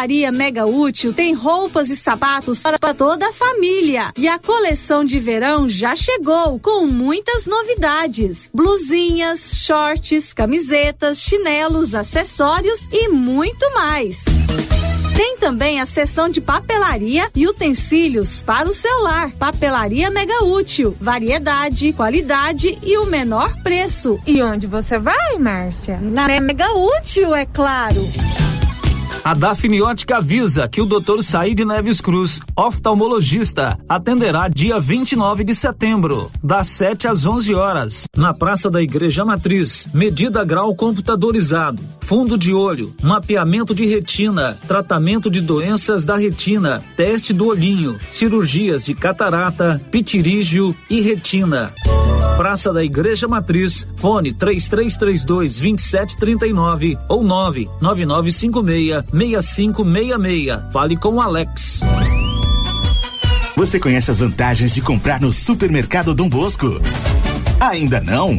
5850. A papelaria Mega Útil tem roupas e sapatos para toda a família. E a coleção de verão já chegou com muitas novidades: blusinhas, shorts, camisetas, chinelos, acessórios e muito mais. Tem também a seção de papelaria e utensílios para o celular. Papelaria Mega Útil. Variedade, qualidade e o menor preço. E onde você vai, Márcia? Na Mega Útil, é claro. A Dafniótica avisa que o Dr. Saíde Neves Cruz, oftalmologista, atenderá dia 29 de setembro, das 7 às 11 horas, na Praça da Igreja Matriz. Medida grau computadorizado, fundo de olho, mapeamento de retina, tratamento de doenças da retina, teste do olhinho, cirurgias de catarata, pitirígio e retina. Praça da Igreja Matriz, fone 3332 2739 ou 99956 6566. Fale com Alex. Você conhece as vantagens de comprar no Supermercado Dom Bosco? Ainda não?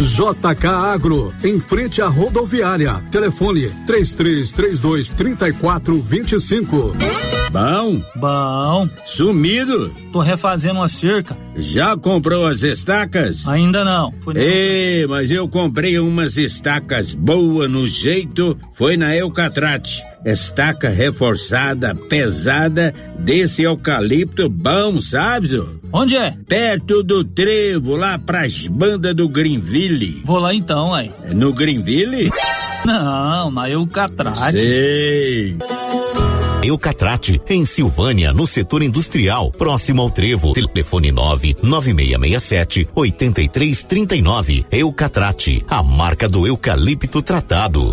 JK Agro, em frente à rodoviária. Telefone 3332 3425. Bom? Bom. Sumido? Tô refazendo uma cerca. Já comprou as estacas? Ainda não. Ei, mas eu comprei umas estacas boas no jeito, foi na Eucatrate. Estaca reforçada, pesada, desse eucalipto bom, sabe? Onde é? Perto do trevo, lá pras bandas do Greenville. Vou lá então, aí. No Greenville? Não, na Eucatrate. Sei. Eucatrate, em Silvânia, no setor industrial, próximo ao trevo. Telefone 99667 8339. Eucatrate, a marca do eucalipto tratado.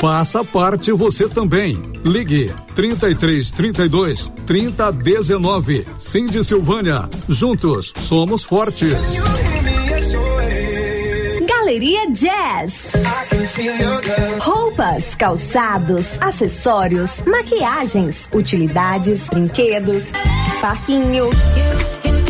Faça parte você também. Ligue 33 32 30 19. Cindy Silvânia. Juntos somos fortes. Galeria Jazz. Roupas, calçados, acessórios, maquiagens, utilidades, brinquedos, parquinho.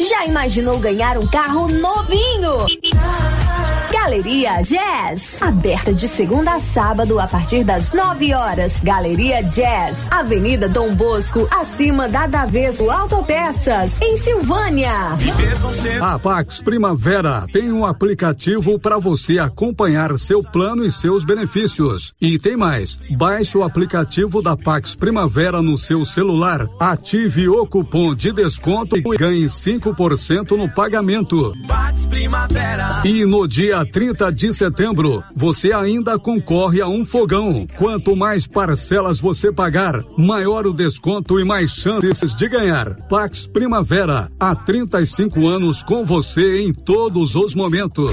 Já imaginou ganhar um carro novinho? Galeria Jazz, aberta de segunda a sábado a partir das 9 horas. Galeria Jazz, Avenida Dom Bosco, acima da Daveso Autopeças, em Silvânia. A Pax Primavera tem um aplicativo para você acompanhar seu plano e seus benefícios. E tem mais, baixe o aplicativo da Pax Primavera no seu celular, ative o cupom de desconto e ganhe 5% no pagamento. E no dia 30 de setembro, você ainda concorre a um fogão. Quanto mais parcelas você pagar, maior o desconto e mais chances de ganhar. Pax Primavera, há 35 anos com você em todos os momentos.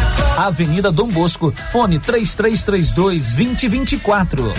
Avenida Dom Bosco, fone 3332 2024.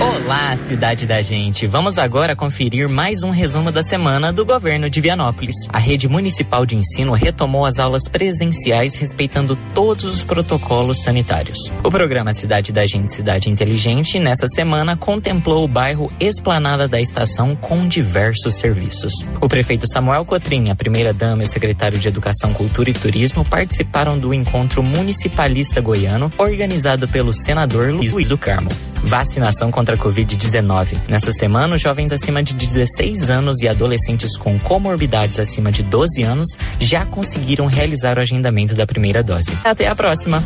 Olá, cidade da gente. Vamos agora conferir mais um resumo da semana do governo de Vianópolis. A rede municipal de ensino retomou as aulas presenciais respeitando todos os protocolos sanitários. O programa Cidade da Gente Cidade Inteligente nessa semana contemplou o bairro Esplanada da Estação com diversos serviços. O prefeito Samuel Cotrim, a primeira dama e o secretário de Educação, Cultura e Turismo participaram do encontro municipalista goiano organizado pelo senador Luiz do Carmo. Vacinação contra a Covid-19. Nessa semana, jovens acima de 16 anos e adolescentes com comorbidades acima de 12 anos já conseguiram realizar o agendamento da primeira dose. Até a próxima!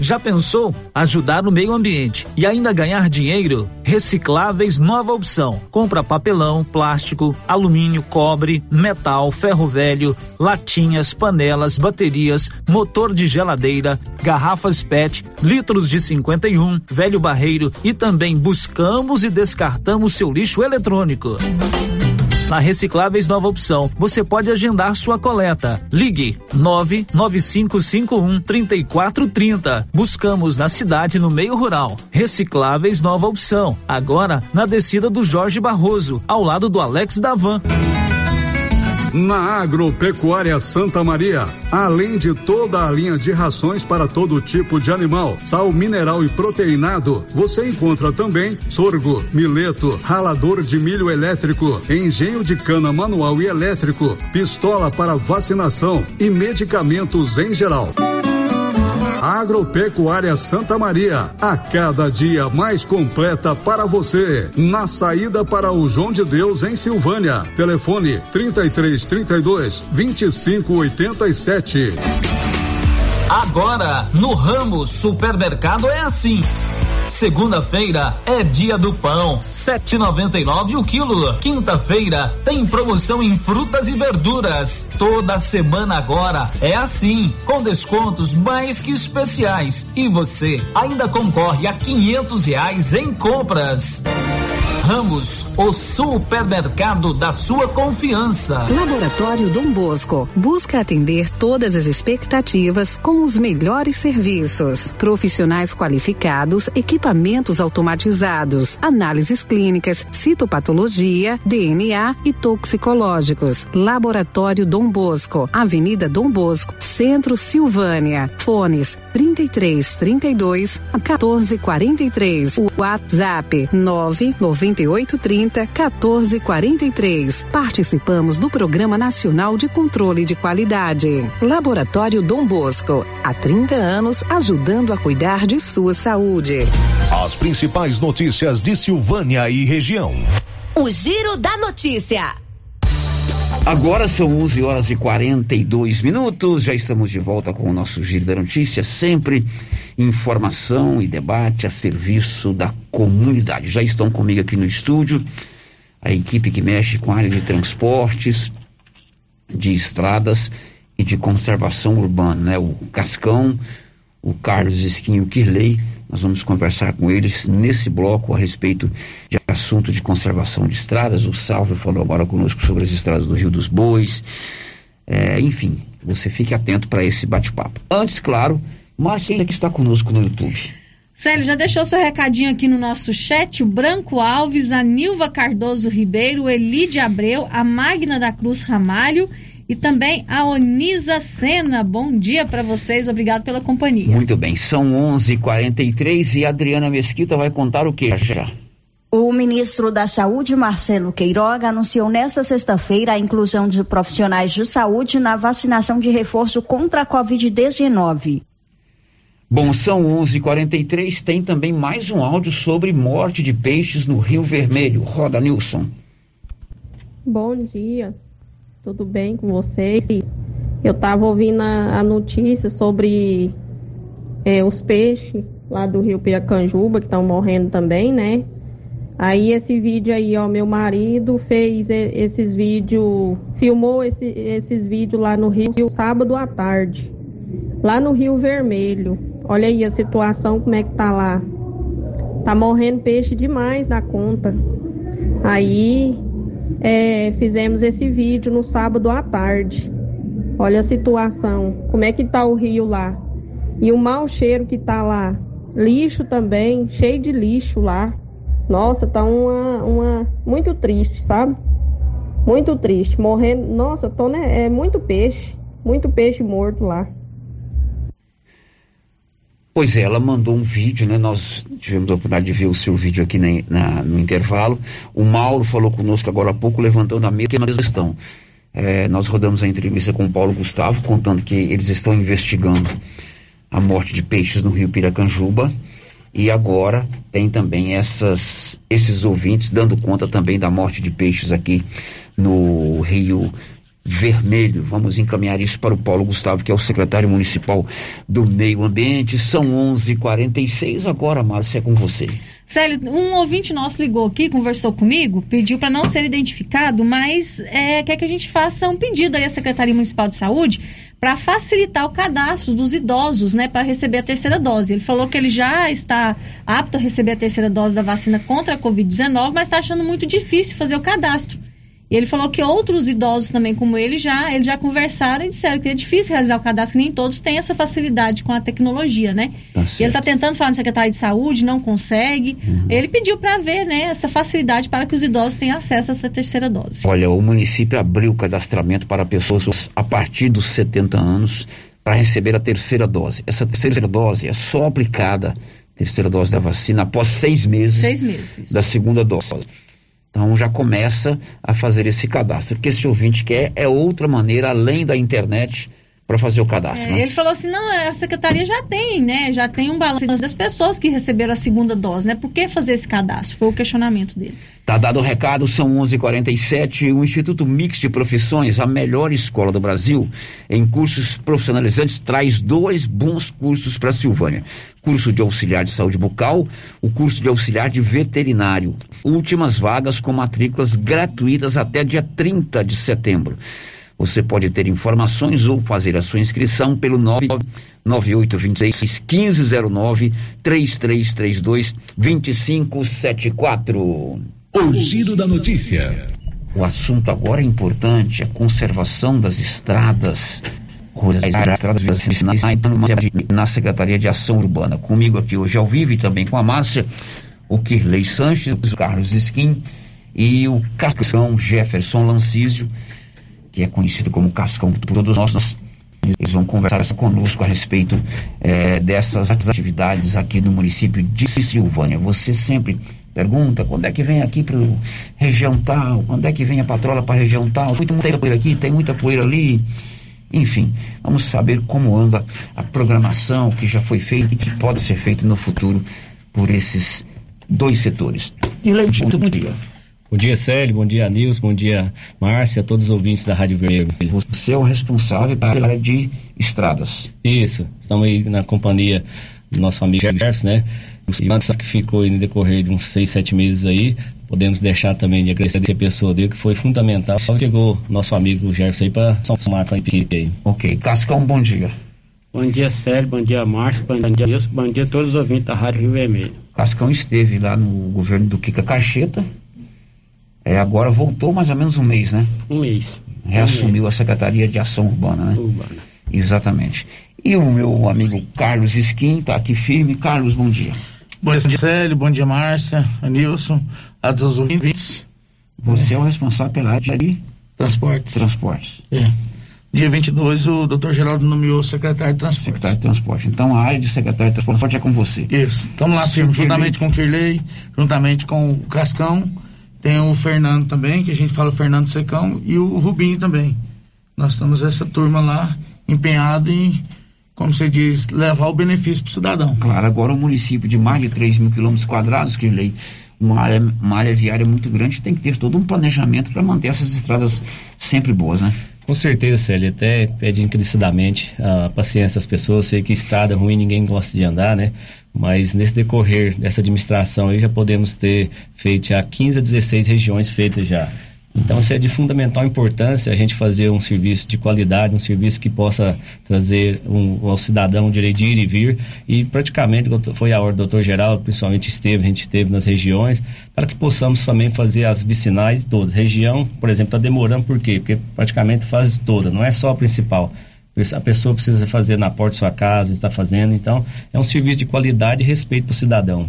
Já pensou ajudar no meio ambiente e ainda ganhar dinheiro? Recicláveis nova opção. Compra papelão, plástico, alumínio, cobre, metal, ferro velho, latinhas, panelas, baterias, motor de geladeira, garrafas PET, litros de 51, velho barreiro e também buscamos e descartamos seu lixo eletrônico. Na Recicláveis Nova Opção, você pode agendar sua coleta. Ligue 99551 3430. Buscamos na cidade no meio rural. Recicláveis Nova Opção. Agora na descida do Jorge Barroso, ao lado do Alex Davan. Na Agropecuária Santa Maria, além de toda a linha de rações para todo tipo de animal, sal mineral e proteinado, você encontra também sorgo, mileto, ralador de milho elétrico, engenho de cana manual e elétrico, pistola para vacinação e medicamentos em geral. Agropecuária Santa Maria, a cada dia mais completa para você. Na saída para o João de Deus em Silvânia. Telefone 33 32 25 87. Agora, no Ramos Supermercado é assim. Segunda-feira é dia do pão, 7,99 o quilo. Quinta-feira tem promoção em frutas e verduras. Toda semana agora é assim, com descontos mais que especiais. E você ainda concorre a quinhentos reais em compras. Ramos, o supermercado da sua confiança. Laboratório Dom Bosco busca atender todas as expectativas com os melhores serviços. Profissionais qualificados, equipamentos automatizados, análises clínicas, citopatologia, DNA e toxicológicos. Laboratório Dom Bosco, Avenida Dom Bosco, Centro Silvânia. Fones 33 32 14 43. WhatsApp 990 9830 1443. Participamos do Programa Nacional de Controle de Qualidade. Laboratório Dom Bosco, há 30 anos ajudando a cuidar de sua saúde. As principais notícias de Silvânia e região. O Giro da Notícia. Agora são 11 horas e 42 minutos. Já estamos de volta com o nosso Giro da Notícia, sempre informação e debate a serviço da comunidade. Já estão comigo aqui no estúdio a equipe que mexe com a área de transportes, de estradas e de conservação urbana, né? O Cascão, o Carlos Esquinho Kirley. Nós vamos conversar com eles nesse bloco a respeito de assunto de conservação de estradas. O Salve falou agora conosco sobre as estradas do Rio dos Bois. É, enfim, você fique atento para esse bate-papo. Antes, claro, Márcia ainda que está conosco no YouTube. Célio, já deixou seu recadinho aqui no nosso chat? O Branco Alves, a Nilva Cardoso Ribeiro, o Elide Abreu, a Magna da Cruz Ramalho e também a Onisa Sena. Bom dia para vocês, obrigado pela companhia. Muito bem, são 11:43 e a Adriana Mesquita vai contar o que já. O ministro da Saúde, Marcelo Queiroga, anunciou nesta sexta-feira a inclusão de profissionais de saúde na vacinação de reforço contra a Covid-19. Bom, são 11:43. Tem também mais um áudio sobre morte de peixes no Rio Vermelho. Roda, Nilson. Bom dia, tudo bem com vocês? Eu estava ouvindo a, a, notícia sobre é, os peixes lá do Rio Piracanjuba que estão morrendo também, né? Aí esse vídeo aí, ó, meu marido fez esses vídeos, filmou esse, esses vídeos lá no Rio sábado à tarde, lá no Rio Vermelho. Olha aí a situação, como é que tá lá. Tá morrendo peixe demais da conta. Aí é, fizemos esse vídeo no sábado à tarde. Olha a situação, como é que tá o rio lá. E o mau cheiro que tá lá. Lixo também, cheio de lixo lá. Nossa, tá uma, uma muito triste, sabe? Muito triste, morrendo. Nossa, tô, né, é muito peixe, muito peixe morto lá. Pois é, ela mandou um vídeo, né? Nós tivemos a oportunidade de ver o seu vídeo aqui na, na, no intervalo. O Mauro falou conosco agora há pouco, levantando a mesma questão. É, nós rodamos a entrevista com o Paulo Gustavo, contando que eles estão investigando a morte de peixes no rio Piracanjuba. E agora tem também essas, esses ouvintes dando conta também da morte de peixes aqui no Rio Vermelho. Vamos encaminhar isso para o Paulo Gustavo, que é o secretário municipal do Meio Ambiente. São 11:46 agora, Márcia, é com você. Célio, um ouvinte nosso ligou aqui, conversou comigo, pediu para não ser identificado, mas é, quer que a gente faça um pedido aí à Secretaria Municipal de Saúde para facilitar o cadastro dos idosos, né, para receber a terceira dose. Ele falou que ele já está apto a receber a terceira dose da vacina contra a Covid-19, mas está achando muito difícil fazer o cadastro. E ele falou que outros idosos também, como ele, já, eles já conversaram e disseram que é difícil realizar o cadastro, que nem todos têm essa facilidade com a tecnologia, né? Tá e ele está tentando falar no secretário de saúde, não consegue. Uhum. Ele pediu para ver, né, essa facilidade para que os idosos tenham acesso a essa terceira dose. Olha, o município abriu o cadastramento para pessoas a partir dos 70 anos para receber a terceira dose. Essa terceira dose é só aplicada, terceira dose da vacina, após seis meses, Seis meses. da segunda dose. Então já começa a fazer esse cadastro. O que esse ouvinte quer é outra maneira, além da internet, para fazer o cadastro. É, né? Ele falou assim, não, a secretaria já tem, né? Já tem um balanço das pessoas que receberam a segunda dose, né? Por que fazer esse cadastro? Foi o questionamento dele. Tá dado o recado, são 11:47. O Instituto Mix de Profissões, a melhor escola do Brasil em cursos profissionalizantes, traz dois bons cursos para Silvânia: curso de auxiliar de saúde bucal, o curso de auxiliar de veterinário. Últimas vagas com matrículas gratuitas até dia 30 de setembro. Você pode ter informações ou fazer a sua inscrição pelo 99826 1509 3332 2574. O giro da notícia. O assunto agora é importante, a conservação das estradas, ruas, estradas vicinais na Secretaria de Ação Urbana. Comigo aqui hoje ao vivo e também com a Márcia, o Kirley Sanches, o Carlos Skin e o Cascão Jefferson Lancísio, que é conhecido como Cascão por todos nós. Eles vão conversar conosco a respeito eh, dessas atividades aqui no município de Silvânia. Você sempre pergunta quando é que vem aqui para região tal, quando é que vem a patrola para região tal, tem muita poeira aqui, tem muita poeira ali. Enfim, vamos saber como anda a programação que já foi feita e que pode ser feita no futuro por esses dois setores. E Leite, muito bom dia. Bom dia, Célio. Bom dia, Nilson. Bom dia, Márcia. todos os ouvintes da Rádio Vermelho. Você é o responsável pela área de estradas. Isso. Estamos aí na companhia do nosso amigo Jefferson, né? Antes que ficou aí no decorrer de uns seis, sete meses aí, podemos deixar também de agradecer a pessoa dele, que foi fundamental. Só chegou nosso amigo Jefferson aí para somar para a equipe aí. Ok. Cascão, bom dia. Bom dia, Célio. Bom dia, Márcio. Bom dia, Nilson. Bom dia a todos os ouvintes da Rádio Rio Vermelho. Cascão esteve lá no governo do Kika Cacheta. É, agora voltou mais ou menos um mês, né? Um mês. Reassumiu a Secretaria de Ação Urbana, né? Urbana. Exatamente. E o meu amigo Carlos Skin está aqui firme. Carlos, bom dia. Bom dia, Célio. Bom dia, Márcia, Anilson, a todos os ouvintes. Você é o responsável pela área de Transportes. transportes. É. Dia 22, o doutor Geraldo nomeou secretário de transporte. Secretário de transporte. Então a área de secretário de transporte é com você. Isso. Estamos lá firme, juntamente com o Kirley, juntamente com o Cascão. Tem o Fernando também, que a gente fala o Fernando Secão, e o Rubinho também. Nós estamos essa turma lá empenhado em, como você diz, levar o benefício para o cidadão. Claro, agora o município de mais de 3 mil quilômetros quadrados, que lei, uma área, uma área viária muito grande, tem que ter todo um planejamento para manter essas estradas sempre boas, né? Com certeza, Célio. Até pede encarecidamente a paciência das pessoas. Sei que estrada ruim ninguém gosta de andar, né? Mas nesse decorrer dessa administração aí já podemos ter feito já 15 a 16 regiões feitas já. Então, isso é de fundamental importância a gente fazer um serviço de qualidade, um serviço que possa trazer um, ao cidadão o direito de ir e vir. E praticamente foi a ordem do doutor Geraldo, principalmente esteve, a gente esteve nas regiões, para que possamos também fazer as vicinais todas. Região, por exemplo, está demorando por quê? Porque praticamente faz toda, não é só a principal. A pessoa precisa fazer na porta de sua casa, está fazendo. Então, é um serviço de qualidade e respeito para o cidadão.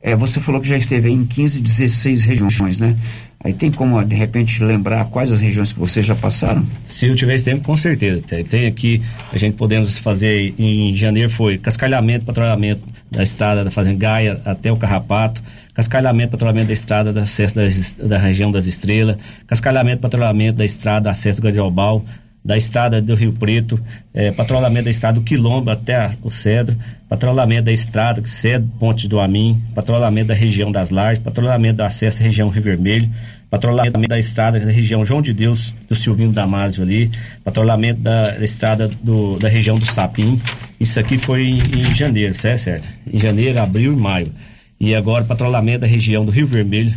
É, você falou que já esteve em 15, 16 regiões, né? Aí tem como, de repente, lembrar quais as regiões que vocês já passaram? Se eu tivesse tempo, com certeza. Tem, aqui, a gente podemos fazer, em janeiro foi cascalhamento, patrulhamento da estrada da Fazenda Gaia até o Carrapato, cascalhamento, patrulhamento da estrada da acesso das, da região das Estrelas, cascalhamento, patrulhamento da estrada acesso do Gadiobal, da estrada do Rio Preto, eh, patrulhamento da estrada do Quilombo até a, o Cedro, patrulhamento da estrada Cedro, Ponte do Amin, patrulhamento da região das Lajes, patrulhamento do acesso à região Rio Vermelho, patrulhamento da estrada da região João de Deus, do Silvinho Damásio ali, patrulhamento da, da estrada do, da região do Sapim. Isso aqui foi em, em janeiro, certo? certo? Em janeiro, abril e maio. E agora patrulhamento da região do Rio Vermelho,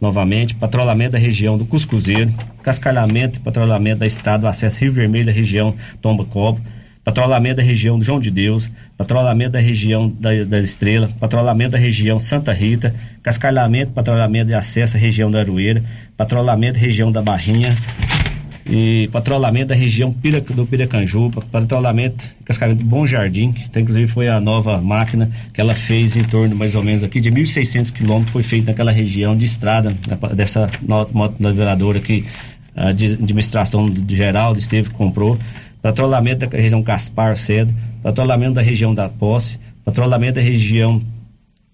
novamente, patrulhamento da região do Cuscuzeiro, cascalhamento e patrulhamento da estrada do acesso Rio Vermelho da região Tomba Cobo, patrulhamento da região do João de Deus, patrulhamento da região da, da Estrela, patrulhamento da região Santa Rita, cascalhamento, patrulhamento de acesso à região da Aroeira, patrulhamento da região da Barrinha, e patrulhamento da região Pira, do Piracanjuba, patrulhamento cascalhamento do Bom Jardim, que inclusive foi a nova máquina que ela fez em torno mais ou menos aqui de 1.600 quilômetros, foi feita naquela região de estrada, né, dessa moto navegadora que a administração de Geraldo esteve comprou, patrulhamento da região Gaspar Cedo, patrulhamento da região da Posse, patrulhamento da região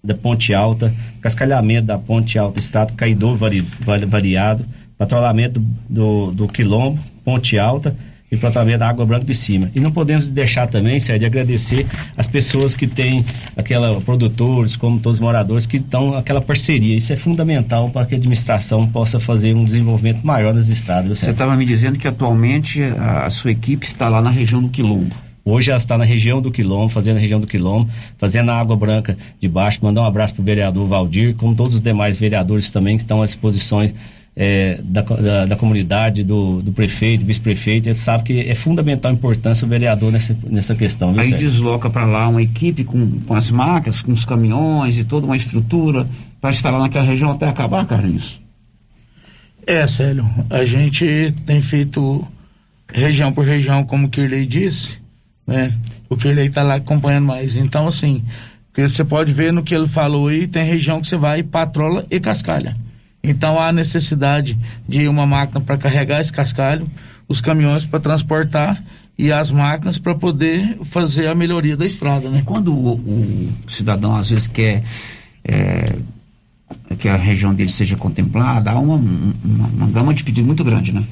da Ponte Alta, cascalhamento da Ponte Alta, Estado Caidor vari, variado, patrulhamento do, do, Quilombo, Ponte Alta e patrulhamento da Água Branca de Cima. E não podemos deixar também, Sérgio, de agradecer as pessoas que têm aquela, produtores, como todos os moradores, que estão aquela parceria. Isso é fundamental para que a administração possa fazer um desenvolvimento maior das estradas. Você estava me dizendo que atualmente a, sua equipe está lá na região do Quilombo. Hoje ela está na região do Quilombo, fazendo a região do Quilombo, fazendo a Água Branca de baixo. Mandar um abraço para o vereador Valdir, como todos os demais vereadores também que estão à disposição é, da, da, da, comunidade, do, do prefeito, vice-prefeito, ele sabe que é fundamental a importância do vereador nessa, nessa questão. Aí desloca para lá uma equipe com, com as máquinas, com os caminhões e toda uma estrutura para estar lá naquela região até acabar, Carlinhos? É, Célio, a gente tem feito região por região, como o Kirley disse, né? O Kirley está lá acompanhando mais. Então, assim, você pode ver no que ele falou aí, tem região que você vai patrola e cascalha. Então há necessidade de uma máquina para carregar esse cascalho, os caminhões para transportar e as máquinas para poder fazer a melhoria da estrada, né? Quando o, o cidadão às vezes quer é, que a região dele seja contemplada, há uma, uma, uma gama de pedido muito grande, né?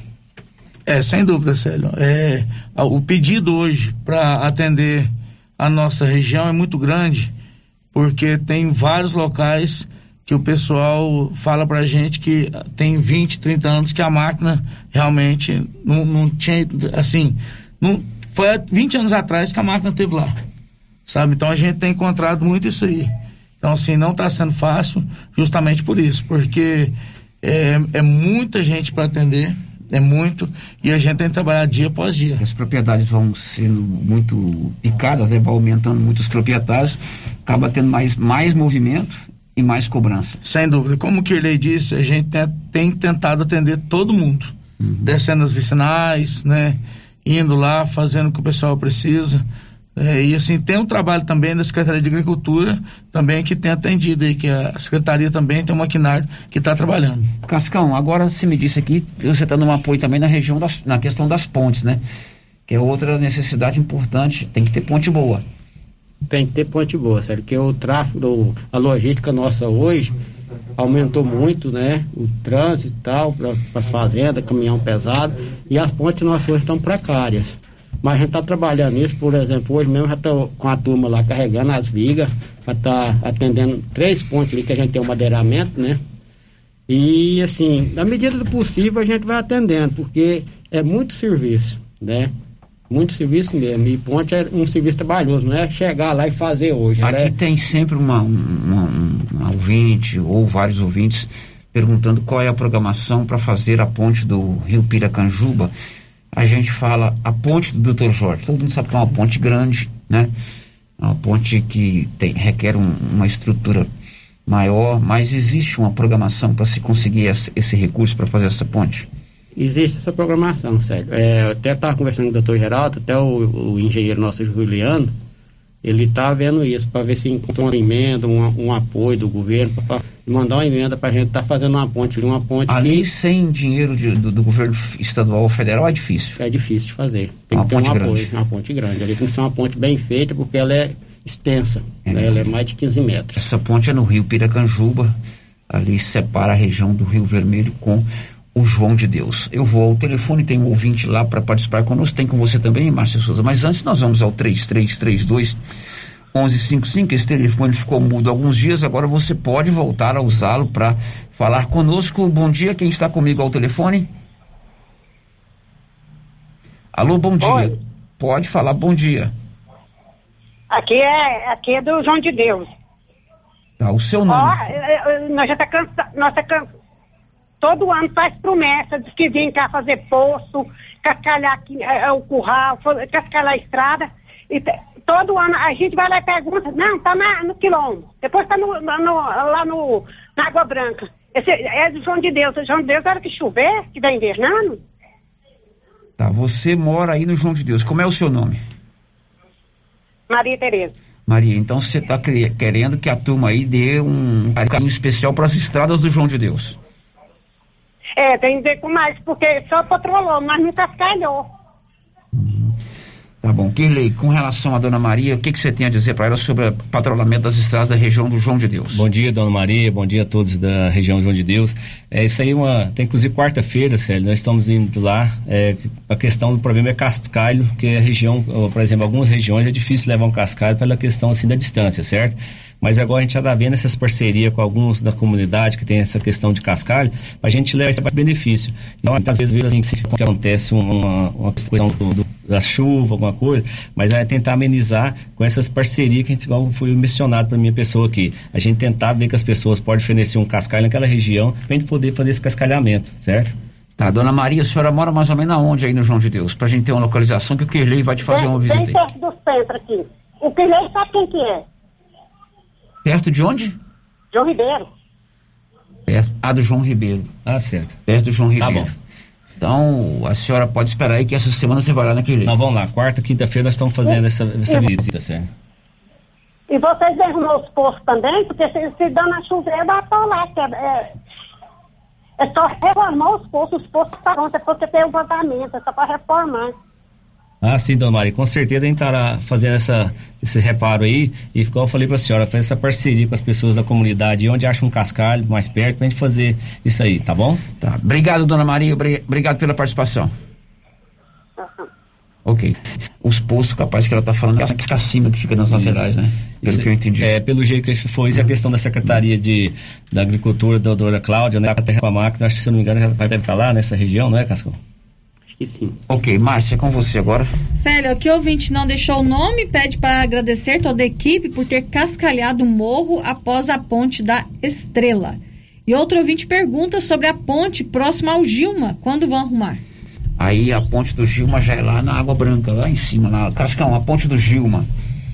É, sem dúvida, Célio. É, o pedido hoje para atender a nossa região é muito grande, porque tem vários locais que o pessoal fala pra gente que tem 20, 30 anos que a máquina realmente não, não tinha, assim, não, foi 20 anos atrás que a máquina teve lá, sabe? Então a gente tem encontrado muito isso aí. Então, assim, não está sendo fácil justamente por isso, porque é, é muita gente para atender, é muito, e a gente tem que trabalhar dia após dia. As propriedades vão sendo muito picadas, né? vai aumentando muito os proprietários, acaba tendo mais, mais movimento e mais cobrança. Sem dúvida. Como que ele disse, a gente tem, tem tentado atender todo mundo, uhum. descendo as vicinais, né? Indo lá, fazendo o que o pessoal precisa. É, e assim, tem um trabalho também da Secretaria de Agricultura, também que tem atendido aí, que a Secretaria também tem um maquinário que está trabalhando. Cascão, agora você me disse aqui, você está dando um apoio também na região das, na questão das pontes, né? Que é outra necessidade importante, tem que ter ponte boa tem que ter ponte boa, sério, porque o tráfego, a logística nossa hoje aumentou muito, né? O trânsito e tal, para as fazendas, caminhão pesado, e as pontes nossas hoje estão precárias. Mas a gente está trabalhando nisso, por exemplo, hoje mesmo já estou com a turma lá carregando as vigas, já está atendendo três pontes ali que a gente tem o um madeiramento, né? E assim, na medida do possível a gente vai atendendo, porque é muito serviço, né? Muito serviço mesmo. E ponte é um serviço trabalhoso, não é chegar lá e fazer hoje. Aqui né? tem sempre uma, uma, um ouvinte ou vários ouvintes perguntando qual é a programação para fazer a ponte do Rio Piracanjuba. A gente fala a ponte do Dr. Jorge. Todo mundo sabe que é uma ponte grande, né? Uma ponte que tem, requer um, uma estrutura maior, mas existe uma programação para se conseguir esse, esse recurso para fazer essa ponte? Existe essa programação, sério. É, até estava conversando com o doutor Geraldo, até o, o engenheiro nosso Juliano, ele está vendo isso, para ver se encontra uma emenda, um, um apoio do governo, para mandar uma emenda para a gente estar tá fazendo uma ponte uma ponte. Ali que... sem dinheiro de, do, do, governo estadual ou federal é difícil. É difícil de fazer. Tem uma que ter ponte um grande. apoio, uma ponte grande. Ali tem que ser uma ponte bem feita, porque ela é extensa, é. Né? ela é mais de 15 metros. Essa ponte é no rio Piracanjuba, ali separa a região do Rio Vermelho com o João de Deus. Eu vou ao telefone, tem um ouvinte lá para participar conosco, tem com você também, Márcia Souza. Mas antes nós vamos ao 3332 1155. Esse telefone ficou mudo há alguns dias, agora você pode voltar a usá-lo para falar conosco. Bom dia, quem está comigo ao telefone? Alô, bom dia. Oi. Pode falar, bom dia. Aqui é, aqui é do João de Deus. Tá, o seu nome? Ó, nós já tá cansados, nós tá cansados todo ano faz promessa, diz que vem cá fazer poço, cascalhar aqui, é, é, o curral, cascalhar a estrada. E todo ano a gente vai lá e pergunta, não, tá na- no quilombo, depois tá no- no- lá no, na Água Branca. Esse é do João de Deus. O João de Deus era que chover, que tá invernando. Tá, você mora aí no João de Deus. Como é o seu nome? Maria Tereza. Maria, então você está querendo que a turma aí dê um carinho especial para as estradas do João de Deus. É, tem que ver com mais, porque só patrolou, mas não cascalhou. Tá bom. Kirley, com relação à dona Maria, o que, que você tem a dizer para ela sobre o patrulhamento das estradas da região do João de Deus? Bom dia, dona Maria, bom dia a todos da região João de Deus. É isso aí, uma, tem inclusive quarta-feira, Célio, nós estamos indo lá. é, a questão do problema é cascalho, que a região, por exemplo, algumas regiões é difícil levar um cascalho pela questão assim da distância, certo? Mas agora a gente já está vendo essas parcerias com alguns da comunidade que tem essa questão de cascalho, para a gente levar esse benefício. Então, muitas vezes, assim, que acontece uma, uma questão do, do, da chuva, alguma coisa, mas é tentar amenizar com essas parcerias que a gente, igual foi mencionado para minha pessoa aqui. A gente tentar ver que as pessoas podem fornecer um cascalho naquela região para a gente poder fazer esse cascalhamento, certo? Tá, dona Maria, a senhora mora mais ou menos aonde aí no João de Deus? Pra gente ter uma localização que o Kirley vai te fazer uma bem, visita bem aí. perto do centro aqui. O Pilei sabe quem que é? Perto de onde? João Ribeiro. Perto. Ah, do João Ribeiro. Ah, certo. Perto do João Ribeiro. Tá bom. Então, a senhora pode esperar aí que essa semana você vai lá naquele. Nós vamos lá, quarta, quinta-feira nós estamos fazendo essa, essa visita, certo? E vocês derrumam os postos também? Porque se, se dando a chover, dá pra lá. Que é, é, é só reformar os postos. Os postos estão prontos, é porque tem o vazamento, é só pra reformar. Ah, sim, dona Maria, com certeza a gente estará fazendo essa, esse reparo aí, e igual eu falei para a senhora, fazer essa parceria com as pessoas da comunidade, onde acha um cascalho mais perto, pra gente fazer isso aí, tá bom? Tá. Obrigado, dona Maria, obri- obrigado pela participação. Ok. Os postos, capaz que ela tá falando, é a cima que fica nas laterais, né? Pelo Isso- que eu entendi. É, pelo jeito que isso foi, isso é a questão da Secretaria de, da Agricultura, da doutora Cláudia, né? A terra pra máquina, acho que se eu não me engano, já vai- deve estar lá nessa região, não é, Cascão? Que sim. Ok, Márcia, é com você agora. Célio, aqui o ouvinte não deixou o nome, pede para agradecer toda a equipe por ter cascalhado o morro após a ponte da Estrela. E outro ouvinte pergunta sobre a ponte próxima ao Gilma, quando vão arrumar? Aí a ponte do Gilma já é lá na Água Branca, lá em cima, na Cascão, a ponte do Gilma.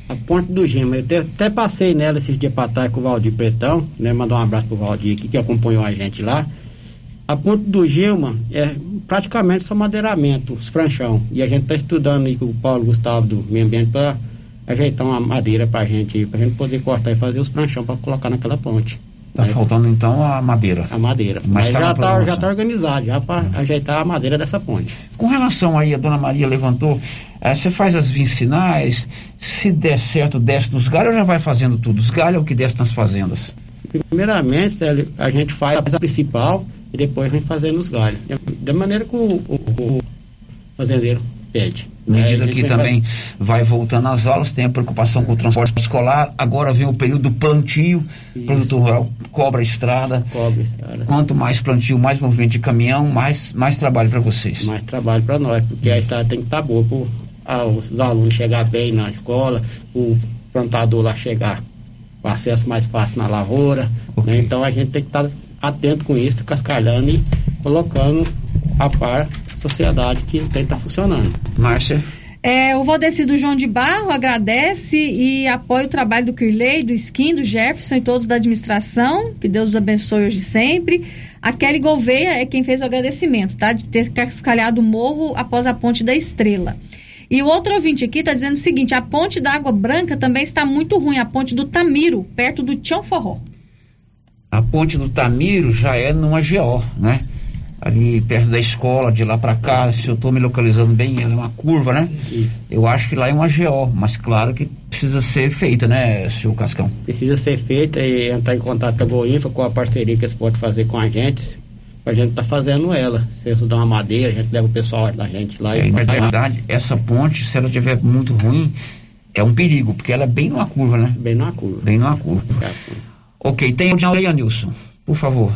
A ponte do Gima, eu até, até passei nela esses dias pra trás com o Valdir Pretão, né? Mandar um abraço pro Valdir aqui que acompanhou a gente lá. A ponte do Gilma é praticamente só madeiramento, os franchão. E a gente está estudando aí com o Paulo Gustavo do Meio Ambiente para ajeitar uma madeira pra gente aí, pra gente poder cortar e fazer os franchão para colocar naquela ponte. Tá faltando então a madeira. A madeira. Mas Mas, tá já, tá, já tá organizado, já para ajeitar a madeira dessa ponte. Com relação aí, a dona Maria levantou, eh, você faz as vicinais, se der certo, desce nos galhos ou já vai fazendo tudo? Os galhos é o que desce nas fazendas? Primeiramente, a gente faz a principal e depois vem fazendo os galhos. Da maneira que o, o- o fazendeiro pede. À medida É, que também vai voltando às aulas, tem a preocupação com o transporte escolar, agora vem o período do plantio, o produtor rural cobra a estrada. Cobra a estrada. Quanto mais plantio, mais movimento de caminhão, mais, mais trabalho para vocês. Mais trabalho para nós, porque a estrada tem que estar boa para os alunos chegar bem na escola, o plantador lá chegar com acesso mais fácil na lavoura. né? Então a gente tem que estar atento com isso, cascalhando e colocando a par a sociedade que tem que estar funcionando. Márcia? É, o Valdeci do João de Barro agradece e apoia o trabalho do Kirley, do Skin, do Jefferson e todos da administração. Que Deus os abençoe hoje e sempre. A Kelly Gouveia é quem fez o agradecimento, tá? De ter cascalhado o morro após a ponte da Estrela. E o outro ouvinte aqui está dizendo o seguinte: a ponte da Água Branca também está muito ruim, a ponte do Tamiro, perto do Tião Forró. A ponte do Tamiro já é numa GO, né? Ali perto da escola, de lá para cá, se eu estou me localizando bem, ela é uma curva, né? Eu acho que lá é uma GO, mas claro que precisa ser feita, né, senhor Cascão? Precisa ser feita e entrar em contato com a Goinfa, com a parceria que eles podem fazer com a gente. A gente tá fazendo ela. Se eles dão uma madeira, a gente leva o pessoal da gente lá É, e na passa lá. verdade, essa ponte, se ela estiver muito ruim, é um perigo, porque ela é bem numa curva, né? Bem numa curva. Bem numa curva. Ok, tem o aí, Nilson, por favor.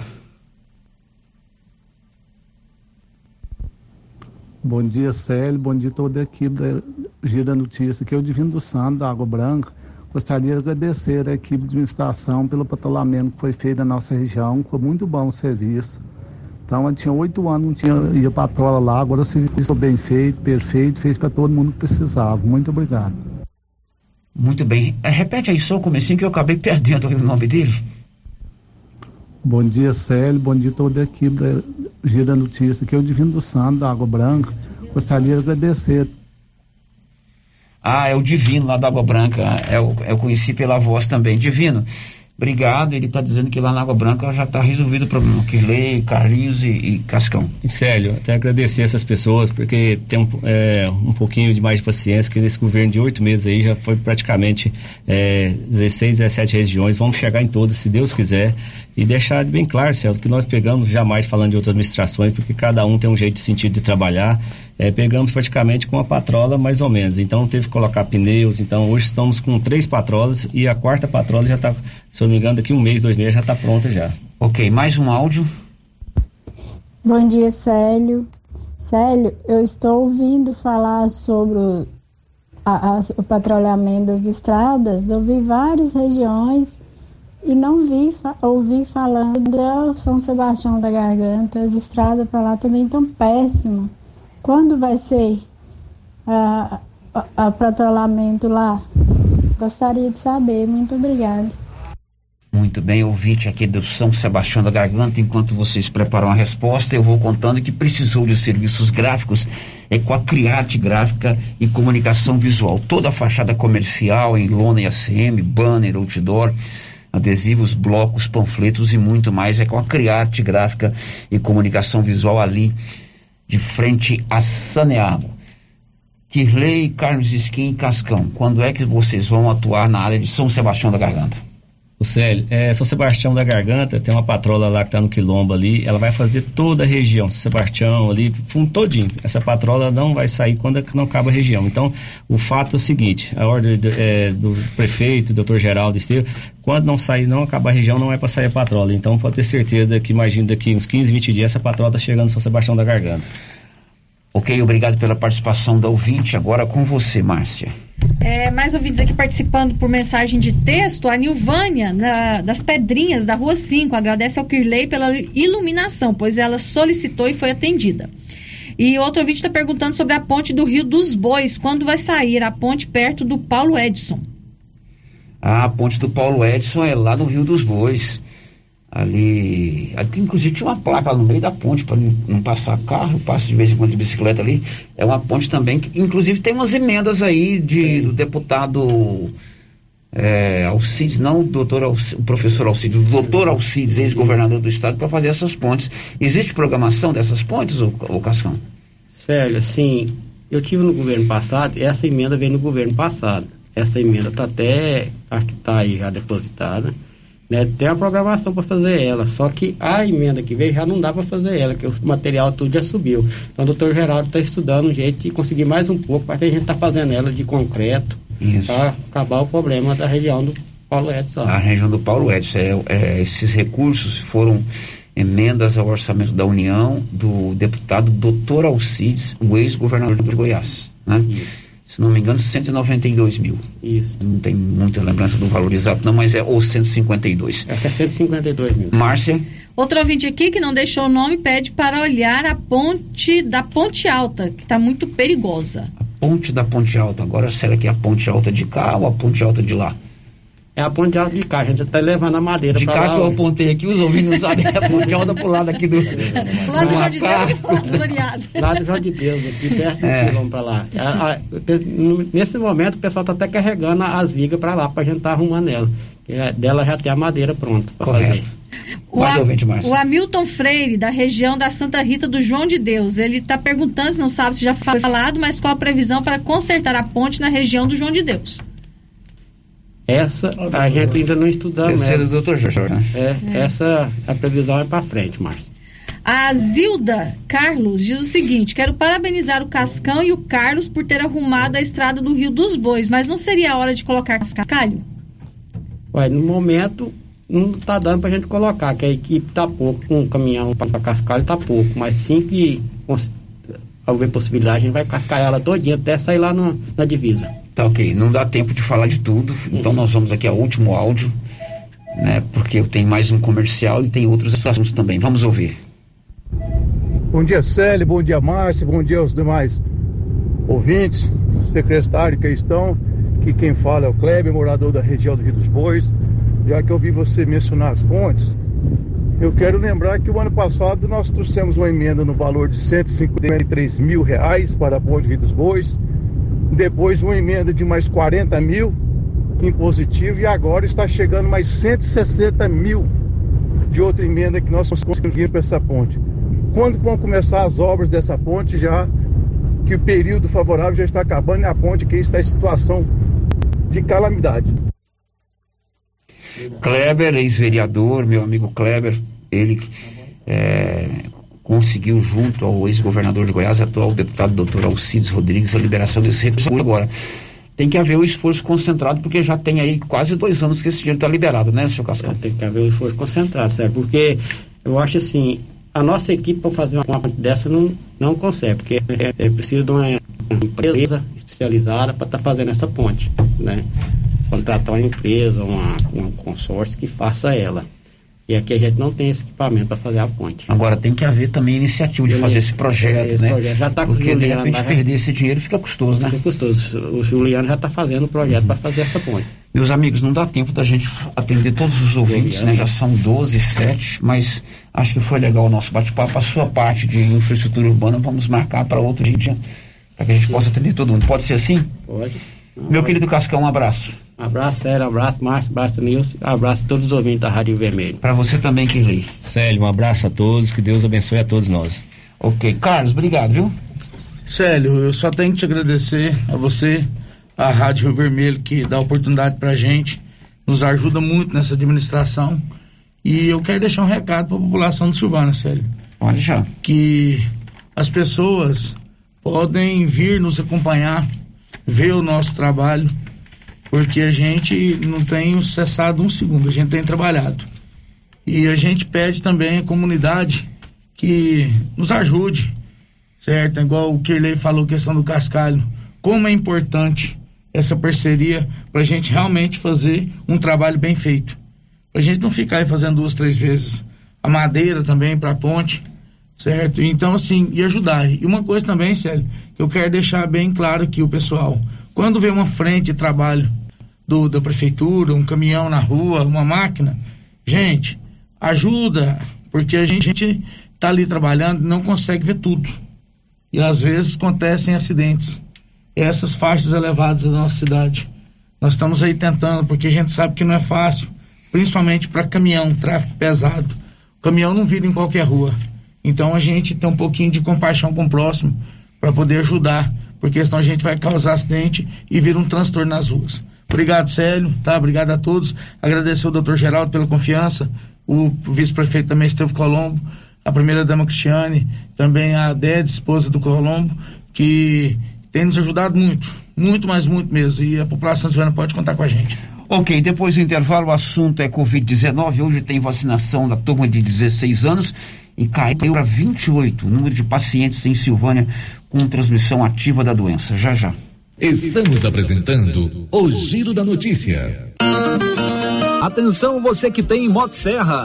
Bom dia, Célio. Bom dia a toda a equipe da Gira Notícia. Aqui é o Divino do Santo, da Água Branca. Gostaria de agradecer a equipe de administração pelo patrulhamento que foi feito na nossa região. Foi muito bom o serviço. Então, eu tinha oito anos, não tinha ia patrola lá, agora o serviço bem feito, perfeito, fez para todo mundo que precisava. Muito obrigado. Muito bem. É, repete aí só o comecinho que eu acabei perdendo o nome dele. Bom dia, Célio. Bom dia toda a equipe da Gira Notícia. Aqui é o Divino do Santo, da Água Branca. Gostaria de agradecer. Ah, é o Divino lá da Água Branca. Eu, eu conheci pela voz também. Divino, Obrigado, ele está dizendo que lá na Água Branca já está resolvido o problema. Kirley, Carlinhos e, e Cascão. E Célio, até agradecer essas pessoas, porque tem um, é, um pouquinho de mais de paciência, que nesse governo de oito meses aí já foi praticamente é, 16, 17 regiões. Vamos chegar em todas, se Deus quiser. E deixar bem claro, Célio, que nós pegamos jamais falando de outras administrações, porque cada um tem um jeito de sentido de trabalhar. É, pegamos praticamente com a patrola mais ou menos. Então teve que colocar pneus. Então hoje estamos com três patrolas e a quarta patrola já está, se eu não me engano, daqui um mês, dois meses já está pronta já. Ok, mais um áudio. Bom dia, Célio. Célio, eu estou ouvindo falar sobre a, a, o patrulhamento das estradas. Eu vi várias regiões e não vi ouvi falando do São Sebastião da Garganta. As estradas para lá também estão péssimas. Quando vai ser o patrulhamento lá? Gostaria de saber. Muito obrigada. Muito bem, ouvinte aqui do São Sebastião da Garganta, enquanto vocês preparam a resposta, eu vou contando que precisou de serviços gráficos é com a Criarte Gráfica e Comunicação Visual. Toda a fachada comercial em lona e ACM, banner, outdoor, adesivos, blocos, panfletos e muito mais é com a Criarte Gráfica e Comunicação Visual ali de frente a Saneado. Kirley, Carlos Esquim e Cascão, quando é que vocês vão atuar na área de São Sebastião da Garganta? O Célio, é, São Sebastião da Garganta, tem uma patrola lá que está no Quilombo ali, ela vai fazer toda a região, São Sebastião ali, fundo todinho. Essa patrola não vai sair quando é não acaba a região. Então, o fato é o seguinte, a ordem do, é, do prefeito, doutor Geraldo Estevam, quando não sair, não acaba a região, não é para sair a patrola. Então, pode ter certeza que, imagina, daqui uns 15, 20 dias, essa patrola está chegando em São Sebastião da Garganta. Ok, obrigado pela participação da ouvinte. Agora com você, Márcia. É, mais ouvintes aqui participando por mensagem de texto. A Nilvânia, na, das Pedrinhas, da Rua 5, agradece ao Kirley pela iluminação, pois ela solicitou e foi atendida. E outro ouvinte está perguntando sobre a ponte do Rio dos Bois. Quando vai sair a ponte perto do Paulo Edson? Ah, a ponte do Paulo Edson é lá no Rio dos Bois ali. ali inclusive tinha uma placa no meio da ponte para não, não, passar carro, passa de vez em quando de bicicleta ali. É uma ponte também que, inclusive, tem umas emendas aí de, do deputado é, Alcides, não o doutor Alcides, o professor Alcides, o doutor Alcides, ex-governador do estado, para fazer essas pontes. Existe programação dessas pontes, ô, ô Cascão? Sério, assim, eu tive no governo passado, essa emenda veio no governo passado. Essa emenda está até, está aí já depositada né? Tem a programação para fazer ela, só que a emenda que veio já não dá para fazer ela, que o material tudo já subiu. Então o doutor Geraldo está estudando um jeito de conseguir mais um pouco, para a gente tá fazendo ela de concreto, para acabar o problema da região do Paulo Edson. A região do Paulo Edson, é, é, esses recursos foram emendas ao orçamento da União do deputado doutor Alcides, o ex-governador de Goiás. Né? Isso se não me engano, 192 mil. Isso. Não tem muita lembrança do valor exato, não, mas é ou 152. É que é 152 mil. Márcia? Outro ouvinte aqui que não deixou o nome pede para olhar a ponte da Ponte Alta, que está muito perigosa. A ponte da Ponte Alta. Agora, será que é a ponte alta de cá ou a ponte alta de lá? É a ponte alta de cá, a gente está levando a madeira De cá lá, que eu apontei aqui, os ouvintes não sabem, é a ponte alta pro lado aqui do. Lá do João de Deus, Lá do João de Deus, aqui perto é. do para lá. A, a, nesse momento o pessoal está até carregando as vigas para lá, para a gente estar tá arrumando ela. É, dela já tem a madeira pronta para fazer. O, a, o Hamilton Freire, da região da Santa Rita do João de Deus, ele está perguntando, se não sabe se já foi falado, mas qual a previsão para consertar a ponte na região do João de Deus? Essa a gente ainda não estudamos. Terceiro do doutor Jorge. Né? É, é, essa a previsão é para frente, Márcio. A Zilda Carlos diz o seguinte: quero parabenizar o Cascão e o Carlos por ter arrumado a estrada do Rio dos Bois, mas não seria a hora de colocar cascalho? Ué, no momento não está dando para a gente colocar, que a equipe está pouco, com um caminhão para cascalho está pouco, mas sim que houver possibilidade, a gente vai cascar ela todinha até sair lá no, na divisa. Tá ok, não dá tempo de falar de tudo, então nós vamos aqui ao último áudio, né? Porque eu tenho mais um comercial e tem outros assuntos também. Vamos ouvir. Bom dia, Célio, bom dia, Márcia, bom dia aos demais ouvintes, secretário que estão. Que quem fala é o Kleber, morador da região do Rio dos Bois. Já que eu vi você mencionar as pontes, eu quero lembrar que o ano passado nós trouxemos uma emenda no valor de 153 mil reais para a ponte Rio dos Bois, depois uma emenda de mais 40 mil em positivo e agora está chegando mais 160 mil de outra emenda que nós conseguimos para essa ponte. Quando vão começar as obras dessa ponte já que o período favorável já está acabando e a ponte que está em situação de calamidade. Kleber, ex-vereador, meu amigo Kleber, ele é, conseguiu, junto ao ex-governador de Goiás, atual deputado doutor Alcides Rodrigues, a liberação desse recurso. Agora, tem que haver o esforço concentrado, porque já tem aí quase dois anos que esse dinheiro está liberado, né, senhor Cascão? É, tem que haver o esforço concentrado, certo? Porque eu acho assim, a nossa equipe para fazer uma ponte dessa não, não consegue, porque é, é preciso de uma empresa especializada para estar tá fazendo essa ponte, né? Contratar uma empresa, uma, um consórcio que faça ela. E aqui a gente não tem esse equipamento para fazer a ponte. Agora tem que haver também iniciativa de fazer esse projeto, esse né? Projeto já tá Porque de repente perder esse dinheiro fica custoso, né? Fica custoso. O Juliano já está fazendo o projeto uhum. para fazer essa ponte. Meus amigos, não dá tempo da gente atender todos os ouvintes, né? Já são 12, 7, mas acho que foi legal o nosso bate-papo. A sua parte de infraestrutura urbana vamos marcar para outro dia, para que a gente possa atender todo mundo. Pode ser assim? Pode. Meu querido Cascão, um abraço. Abraço, Sérgio, abraço, Márcio, abraço, Nilson, um abraço a todos os ouvintes da Rádio Vermelho. Para você também, Kirley. Célio, um abraço a todos, que Deus abençoe a todos nós. Ok, Carlos, obrigado, viu? Célio, eu só tenho que te agradecer a você, a Rádio Rio Vermelho, que dá oportunidade pra gente, nos ajuda muito nessa administração. E eu quero deixar um recado para a população do Silvana, Célio. Pode já. Que as pessoas podem vir nos acompanhar, ver o nosso trabalho porque a gente não tem cessado um segundo, a gente tem trabalhado. E a gente pede também à comunidade que nos ajude, certo? Igual o Kirley falou, questão do cascalho. Como é importante essa parceria para a gente realmente fazer um trabalho bem feito. Para a gente não ficar aí fazendo duas, três vezes. A madeira também para a ponte, certo? Então, assim, e ajudar. E uma coisa também, Célio, que eu quero deixar bem claro aqui, o pessoal. Quando vê uma frente de trabalho do, da prefeitura, um caminhão na rua, uma máquina. Gente, ajuda, porque a gente está ali trabalhando não consegue ver tudo. E às vezes acontecem acidentes. Essas faixas elevadas da nossa cidade. Nós estamos aí tentando, porque a gente sabe que não é fácil, principalmente para caminhão, tráfego pesado. O caminhão não vira em qualquer rua. Então a gente tem um pouquinho de compaixão com o próximo para poder ajudar, porque senão a gente vai causar acidente e vira um transtorno nas ruas. Obrigado, Célio, tá? Obrigado a todos. Agradecer ao doutor Geraldo pela confiança, o vice-prefeito também, Estevão Colombo, a primeira-dama Cristiane, também a Ded, esposa do Colombo, que tem nos ajudado muito, muito, mas muito mesmo. E a população de Silvana pode contar com a gente. Ok, depois do intervalo, o assunto é Covid-19. Hoje tem vacinação da turma de 16 anos e caiu para 28 o número de pacientes em Silvânia com transmissão ativa da doença. Já já. Estamos apresentando o Giro da Notícia. Atenção você que tem Motosserra.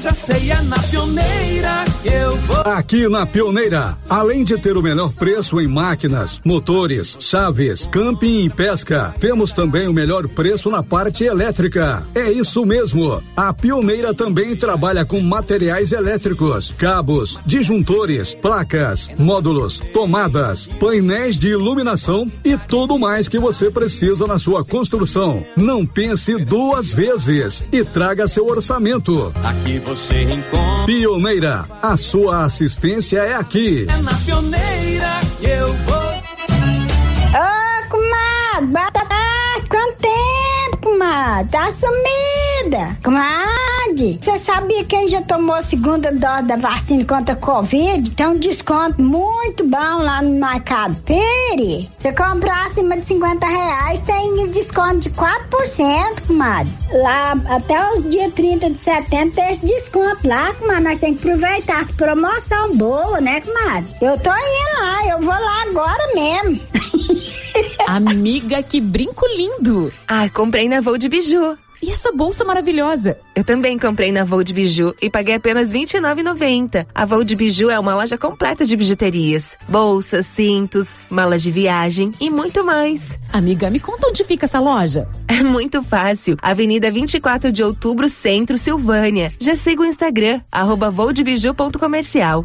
já sei, é na pioneira que eu vou. Aqui na Pioneira, além de ter o melhor preço em máquinas, motores, chaves, camping e pesca, temos também o melhor preço na parte elétrica. É isso mesmo. A Pioneira também trabalha com materiais elétricos, cabos, disjuntores, placas, módulos, tomadas, painéis de iluminação e tudo mais que você precisa na sua construção. Não pense duas vezes e traga seu orçamento. Aqui você encontra. Pioneira, a sua assistência é aqui. É na pioneira que eu vou. Ô, comadre! Tá sumida. Comadre, você sabia que quem já tomou a segunda dose da vacina contra a Covid tem um desconto muito bom lá no Mercado Pere? Você comprar acima de 50 reais tem desconto de 4%, comadre. Lá até os dias 30 de setembro tem esse desconto lá, comadre. Nós temos que aproveitar as promoção boa, né, comadre? Eu tô indo lá, eu vou lá agora mesmo. Amiga, que brinco lindo! Ah, comprei na Voo de Biju. E essa bolsa maravilhosa? Eu também comprei na Voo de Biju e paguei apenas R$ 29,90. A Voo de Biju é uma loja completa de bijuterias. Bolsas, cintos, malas de viagem e muito mais. Amiga, me conta onde fica essa loja. É muito fácil. Avenida 24 de Outubro, Centro, Silvânia. Já siga o Instagram, arroba voodebiju.comercial.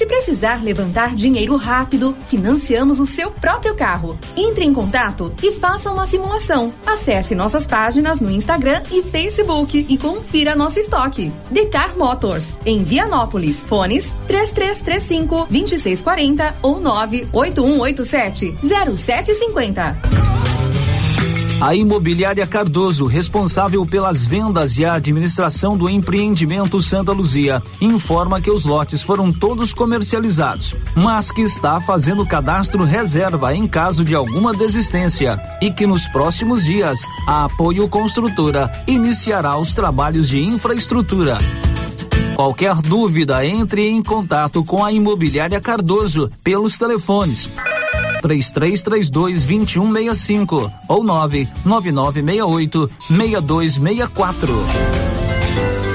Se precisar levantar dinheiro rápido, financiamos o seu próprio carro. Entre em contato e faça uma simulação. Acesse nossas páginas no Instagram e Facebook e confira nosso estoque. Decar Motors, em Vianópolis. Fones 3335 2640 ou 98187 0750. A Imobiliária Cardoso, responsável pelas vendas e a administração do empreendimento Santa Luzia, informa que os lotes foram todos comercializados, mas que está fazendo cadastro reserva em caso de alguma desistência e que nos próximos dias a Apoio Construtora iniciará os trabalhos de infraestrutura. Qualquer dúvida, entre em contato com a Imobiliária Cardoso pelos telefones 3332 2165 ou 99968 6264.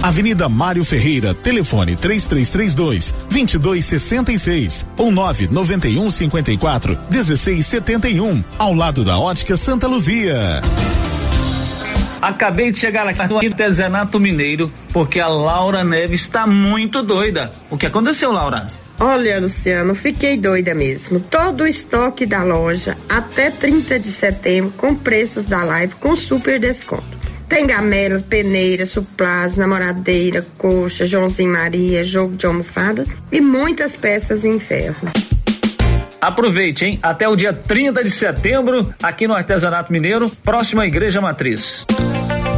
Avenida Mário Ferreira, telefone 3332 2266 ou 991 54 1671, ao lado da Ótica Santa Luzia. Acabei de chegar aqui no artesanato mineiro porque a Laura Neves está muito doida. O que aconteceu, Laura? Olha, Luciano, fiquei doida mesmo. Todo o estoque da loja até 30 de setembro com preços da live com super desconto. Tem gamelas, peneiras, suplás, namoradeira, coxa, Joãozinho Maria, jogo de almofada e muitas peças em ferro. Aproveite, hein? Até o dia 30 de setembro, aqui no Artesanato Mineiro, próximo à Igreja Matriz.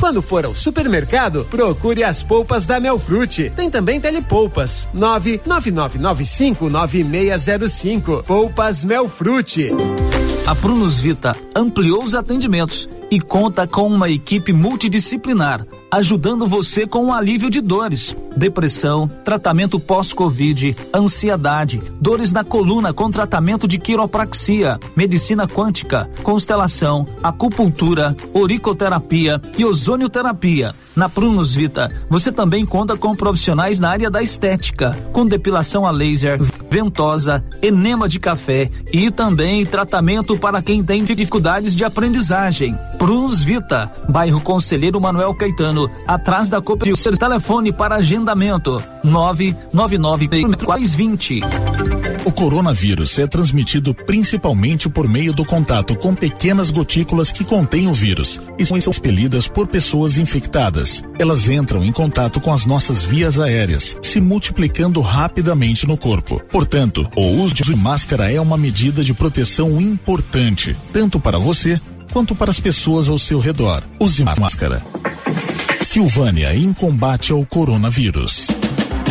Quando for ao supermercado, procure as polpas da Melfrute. Tem também telepolpas. 999959605. Polpas Melfrute. A Prunus Vita ampliou os atendimentos e conta com uma equipe multidisciplinar, ajudando você com o alívio de dores, depressão, tratamento pós-Covid, ansiedade, dores na coluna com tratamento de quiropraxia, medicina quântica, constelação, acupuntura, oricoterapia e ozonioterapia. Na Prunus Vita, você também conta com profissionais na área da estética, com depilação a laser, ventosa, enema de café e também tratamento para quem tem dificuldades de aprendizagem. Prunus Vita, bairro Conselheiro Manuel Caetano, atrás da cooperativa. Telefone para agendamento: 999 20. O coronavírus é transmitido principalmente por meio do contato com pequenas gotículas que contêm o vírus e são expelidas por pessoas infectadas. Elas entram em contato com as nossas vias aéreas, se multiplicando rapidamente no corpo. Portanto, o uso de máscara é uma medida de proteção importante, tanto para você quanto para as pessoas ao seu redor. Use máscara. Silvânia em combate ao coronavírus.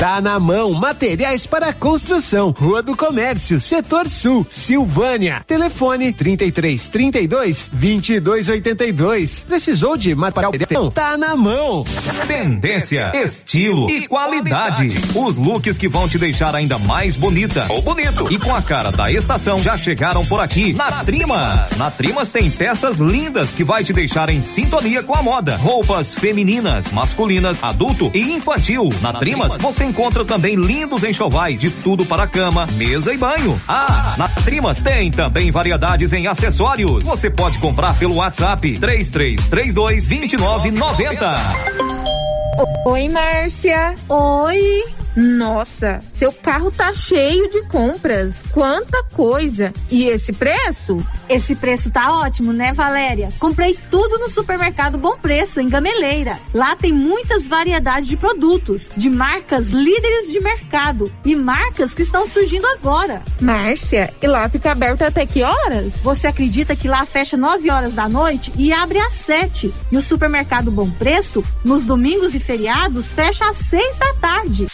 Tá na mão, materiais para construção, Rua do Comércio, Setor Sul, Silvânia. Telefone 33 32 22 82. Precisou de material? Tá na mão. Tendência, estilo e qualidade. Os looks que vão te deixar ainda mais bonita ou bonito e com a cara da estação já chegaram por aqui na Trimas. Na Trimas tem peças lindas que vai te deixar em sintonia com a moda. Roupas femininas, masculinas, adulto e infantil. Na Trimas você encontra também lindos enxovais de tudo para cama, mesa e banho. Ah, na Trimas tem também variedades em acessórios. Você pode comprar pelo WhatsApp 3332 2990. Oi, Márcia. Oi. Nossa, seu carro tá cheio de compras. Quanta coisa! E esse preço? Esse preço tá ótimo, né, Valéria? Comprei tudo no supermercado Bom Preço, em Gameleira. Lá tem muitas variedades de produtos, de marcas líderes de mercado e marcas que estão surgindo agora. Márcia, e lá fica aberto até que horas? Você acredita que lá fecha 9 horas da noite e abre às 7? E o supermercado Bom Preço, nos domingos e feriados, fecha às 6 da tarde.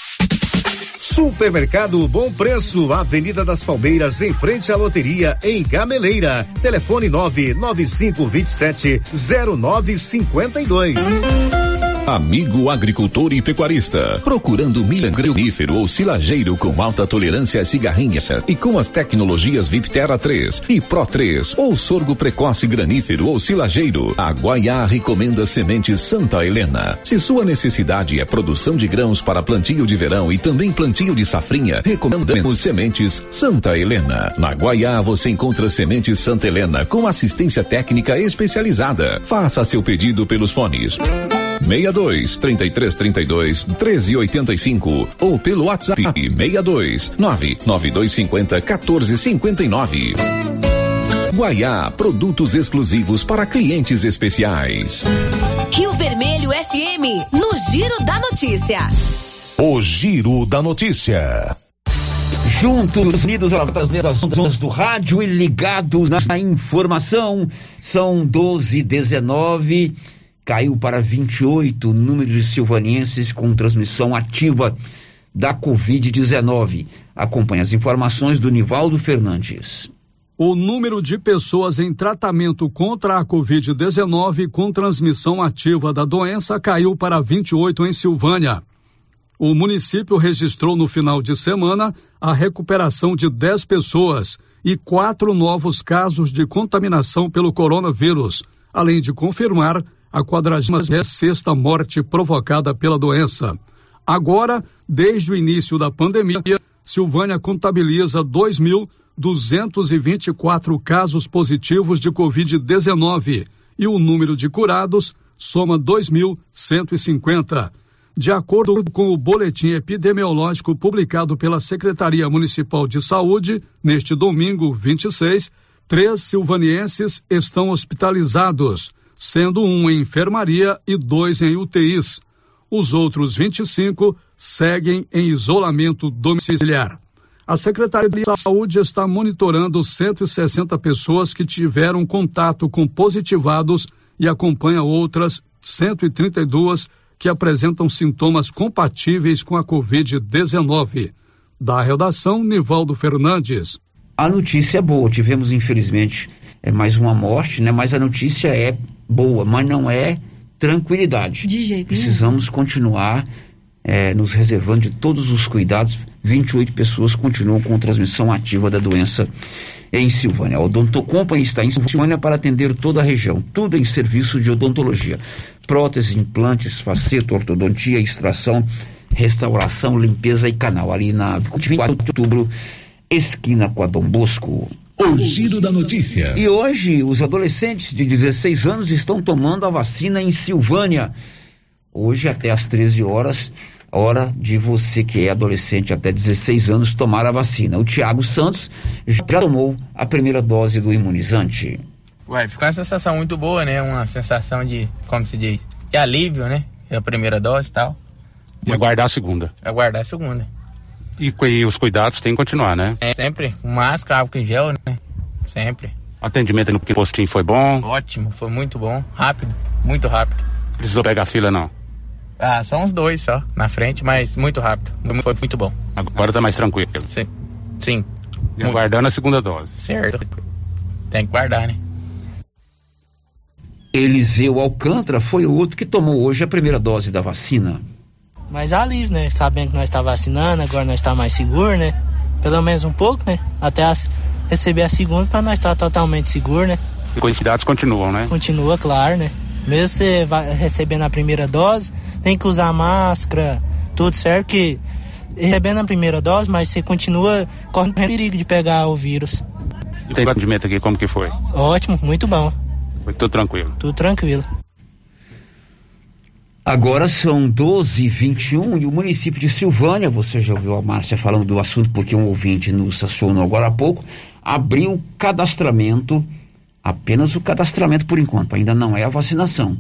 Supermercado Bom Preço, Avenida das Palmeiras, em frente à loteria, em Gameleira. Telefone 99527 0952. Amigo agricultor e pecuarista, procurando milho granífero ou silageiro com alta tolerância a cigarrinhas e com as tecnologias Viptera 3 e Pro 3 ou sorgo precoce granífero ou silageiro, a Guaiá recomenda sementes Santa Helena. Se sua necessidade é produção de grãos para plantio de verão e também plantio de safrinha, recomendamos sementes Santa Helena. Na Guaiá você encontra sementes Santa Helena com assistência técnica especializada. Faça seu pedido pelos fones 62 33 32 13 85 ou pelo WhatsApp 62 99250 14 59. Guaiá, produtos exclusivos para clientes especiais. Rio Vermelho FM, no Giro da Notícia. O Giro da Notícia. Juntos, unidos das ondas do rádio e ligados na informação, são 12 e 19 caiu para 28 o número de silvanienses com transmissão ativa da Covid-19. Acompanhe as informações do Nivaldo Fernandes. O número de pessoas em tratamento contra a Covid-19 com transmissão ativa da doença caiu para 28 em Silvânia. O município registrou no final de semana a recuperação de 10 pessoas e quatro novos casos de contaminação pelo coronavírus, além de confirmar a 46 morte provocada pela doença. Agora, desde o início da pandemia, Silvânia contabiliza 2.224 casos positivos de Covid-19 e o número de curados soma 2.150. De acordo com o boletim epidemiológico publicado pela Secretaria Municipal de Saúde, neste domingo 26, três silvanienses estão hospitalizados sendo um em enfermaria e dois em UTIs. Os outros 25 seguem em isolamento domiciliar. A Secretaria de Saúde está monitorando 160 pessoas que tiveram contato com positivados e acompanha outras 132 que apresentam sintomas compatíveis com a Covid-19. Da redação, Nivaldo Fernandes. A notícia é boa, tivemos infelizmente é mais uma morte, né? Mas a notícia é boa, mas não é tranquilidade. De jeito Precisamos continuar é, nos reservando de todos os cuidados. 28 pessoas continuam com transmissão ativa da doença em Silvânia. A Odonto Company está em Silvânia para atender toda a região, tudo em serviço de odontologia. Prótese, implantes, faceto, ortodontia, extração, restauração, limpeza e canal. Ali na 24 de outubro, esquina com a Dom Bosco. O Giro da Notícia. E hoje, os adolescentes de 16 anos estão tomando a vacina em Silvânia. Hoje, até às 13 horas, hora de você que é adolescente até 16 anos tomar a vacina. O Tiago Santos já tomou a primeira dose do imunizante. Ué, ficou uma sensação muito boa, né? Uma sensação de, como se diz, de alívio, né? É a primeira dose e tal. E aguardar a segunda. Aguardar a segunda. E, e os cuidados têm que continuar, né? É, sempre. Máscara, álcool em gel, né? Sempre. Atendimento no postinho foi bom? Ótimo, foi muito bom. Rápido, muito rápido. Precisou pegar fila, não? Ah, só uns dois só na frente, mas muito rápido. Foi muito bom. Agora tá mais tranquilo. Sim. Sim. E aguardando a segunda dose. Certo. Tem que guardar, né? Eliseu Alcântara foi o outro que tomou hoje a primeira dose da vacina. Mas alívio, né? Sabendo que nós está vacinando, agora nós está mais seguro, né? Pelo menos um pouco, né? Até as, receber a segunda para nós estar tá totalmente seguro, né? E os cuidados continuam, né? Continua, claro, né? Mesmo você vai recebendo a primeira dose, tem que usar máscara, tudo certo, que recebendo a primeira dose, mas você continua correndo perigo de pegar o vírus. E tem atendimento aqui, como que foi? Ótimo, muito bom. Foi tudo tranquilo? Tudo tranquilo. Agora são 12 e 21 e o município de Silvânia, você já ouviu a Márcia falando do assunto porque um ouvinte nos acionou agora há pouco, abriu cadastramento, apenas o cadastramento por enquanto, ainda não é a vacinação,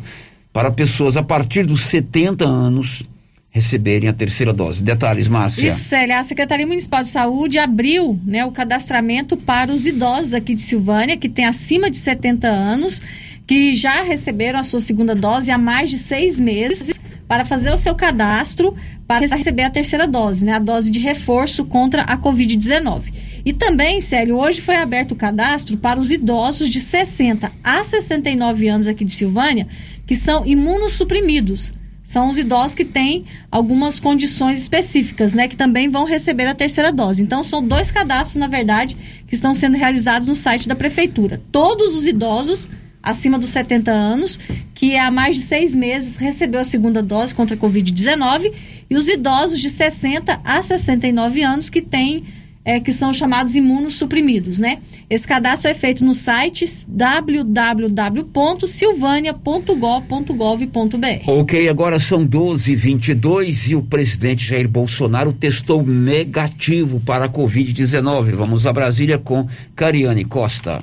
para pessoas a partir dos 70 anos receberem a terceira dose. Detalhes, Márcia. Isso, Célia, a Secretaria Municipal de Saúde abriu né, o cadastramento para os idosos aqui de Silvânia, que tem acima de 70 anos, que já receberam a sua segunda dose há mais de seis meses para fazer o seu cadastro para receber a terceira dose, né, a dose de reforço contra a Covid-19. E também, Célio, hoje foi aberto o cadastro para os idosos de 60 a 69 anos aqui de Silvânia, que são imunossuprimidos. São os idosos que têm algumas condições específicas, né, que também vão receber a terceira dose. Então, são dois cadastros, na verdade, que estão sendo realizados no site da prefeitura. Todos os idosos acima dos 70 anos, que há mais de seis meses recebeu a segunda dose contra a Covid-19, e os idosos de 60 a 69 anos que têm é, que são chamados imunossuprimidos, né? Esse cadastro é feito no site www.silvania.gov.br. Ok, agora são 12h22 e o presidente Jair Bolsonaro testou negativo para a Covid-19. Vamos a Brasília com Cariane Costa.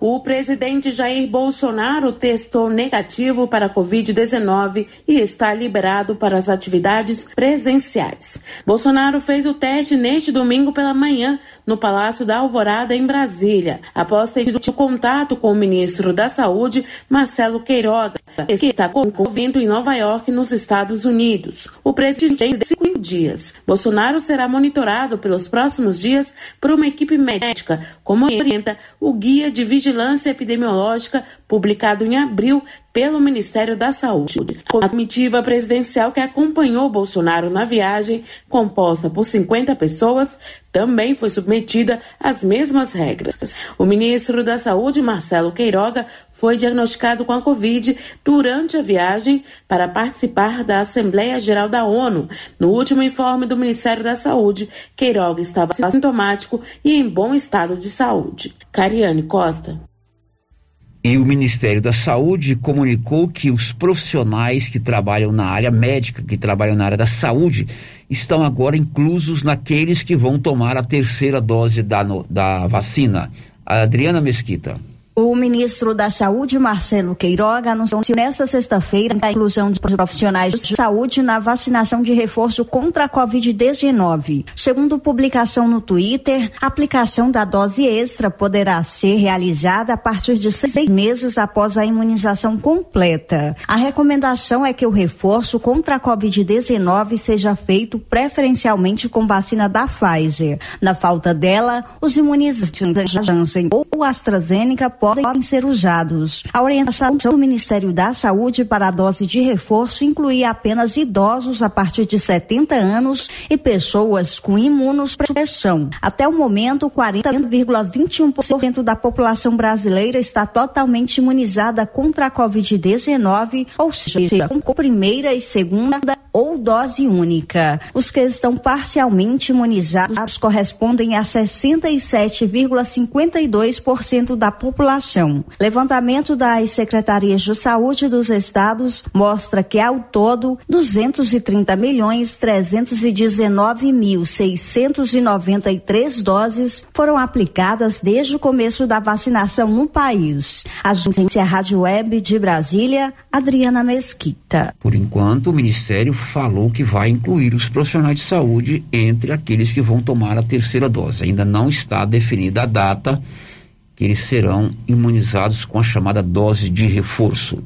O presidente Jair Bolsonaro testou negativo para a Covid-19 e está liberado para as atividades presenciais. Bolsonaro fez o teste neste domingo pela manhã no Palácio da Alvorada, em Brasília, após ter tido contato com o ministro da Saúde, Marcelo Queiroga, que está com Covid em Nova York, nos Estados Unidos. O presidente dias. Bolsonaro será monitorado pelos próximos dias por uma equipe médica, como orienta o Guia de Vigilância Epidemiológica, publicado em abril pelo Ministério da Saúde. A comitiva presidencial que acompanhou Bolsonaro na viagem, composta por 50 pessoas, também foi submetida às mesmas regras. O ministro da Saúde, Marcelo Queiroga, foi diagnosticado com a Covid durante a viagem para participar da Assembleia Geral da ONU. No último informe do Ministério da Saúde, Queiroga estava sintomático e em bom estado de saúde. Cariane Costa. E o Ministério da Saúde comunicou que os profissionais que trabalham na área médica, que trabalham na área da saúde, estão agora inclusos naqueles que vão tomar a terceira dose da, da vacina. Adriana Mesquita. O ministro da Saúde, Marcelo Queiroga, anunciou nesta sexta-feira a inclusão de profissionais de saúde na vacinação de reforço contra a Covid-19. Segundo publicação no Twitter, a aplicação da dose extra poderá ser realizada a partir de seis meses após a imunização completa. A recomendação é que o reforço contra a Covid-19 seja feito preferencialmente com vacina da Pfizer. Na falta dela, os imunizantes Janssen ou AstraZeneca podem podem ser usados. A orientação do Ministério da Saúde para a dose de reforço incluía apenas idosos a partir de 70 anos e pessoas com imunossupressão. Até o momento, 40,21% da população brasileira está totalmente imunizada contra a Covid-19, ou seja, com primeira e segunda ou dose única. Os que estão parcialmente imunizados correspondem a 67,52% da população. Levantamento das secretarias de saúde dos estados mostra que ao todo 230 milhões 319 mil 693 doses foram aplicadas desde o começo da vacinação no país. Agência Rádio Web de Brasília, Adriana Mesquita. Por enquanto, o Ministério falou que vai incluir os profissionais de saúde entre aqueles que vão tomar a terceira dose. Ainda não está definida a data que eles serão imunizados com a chamada dose de reforço.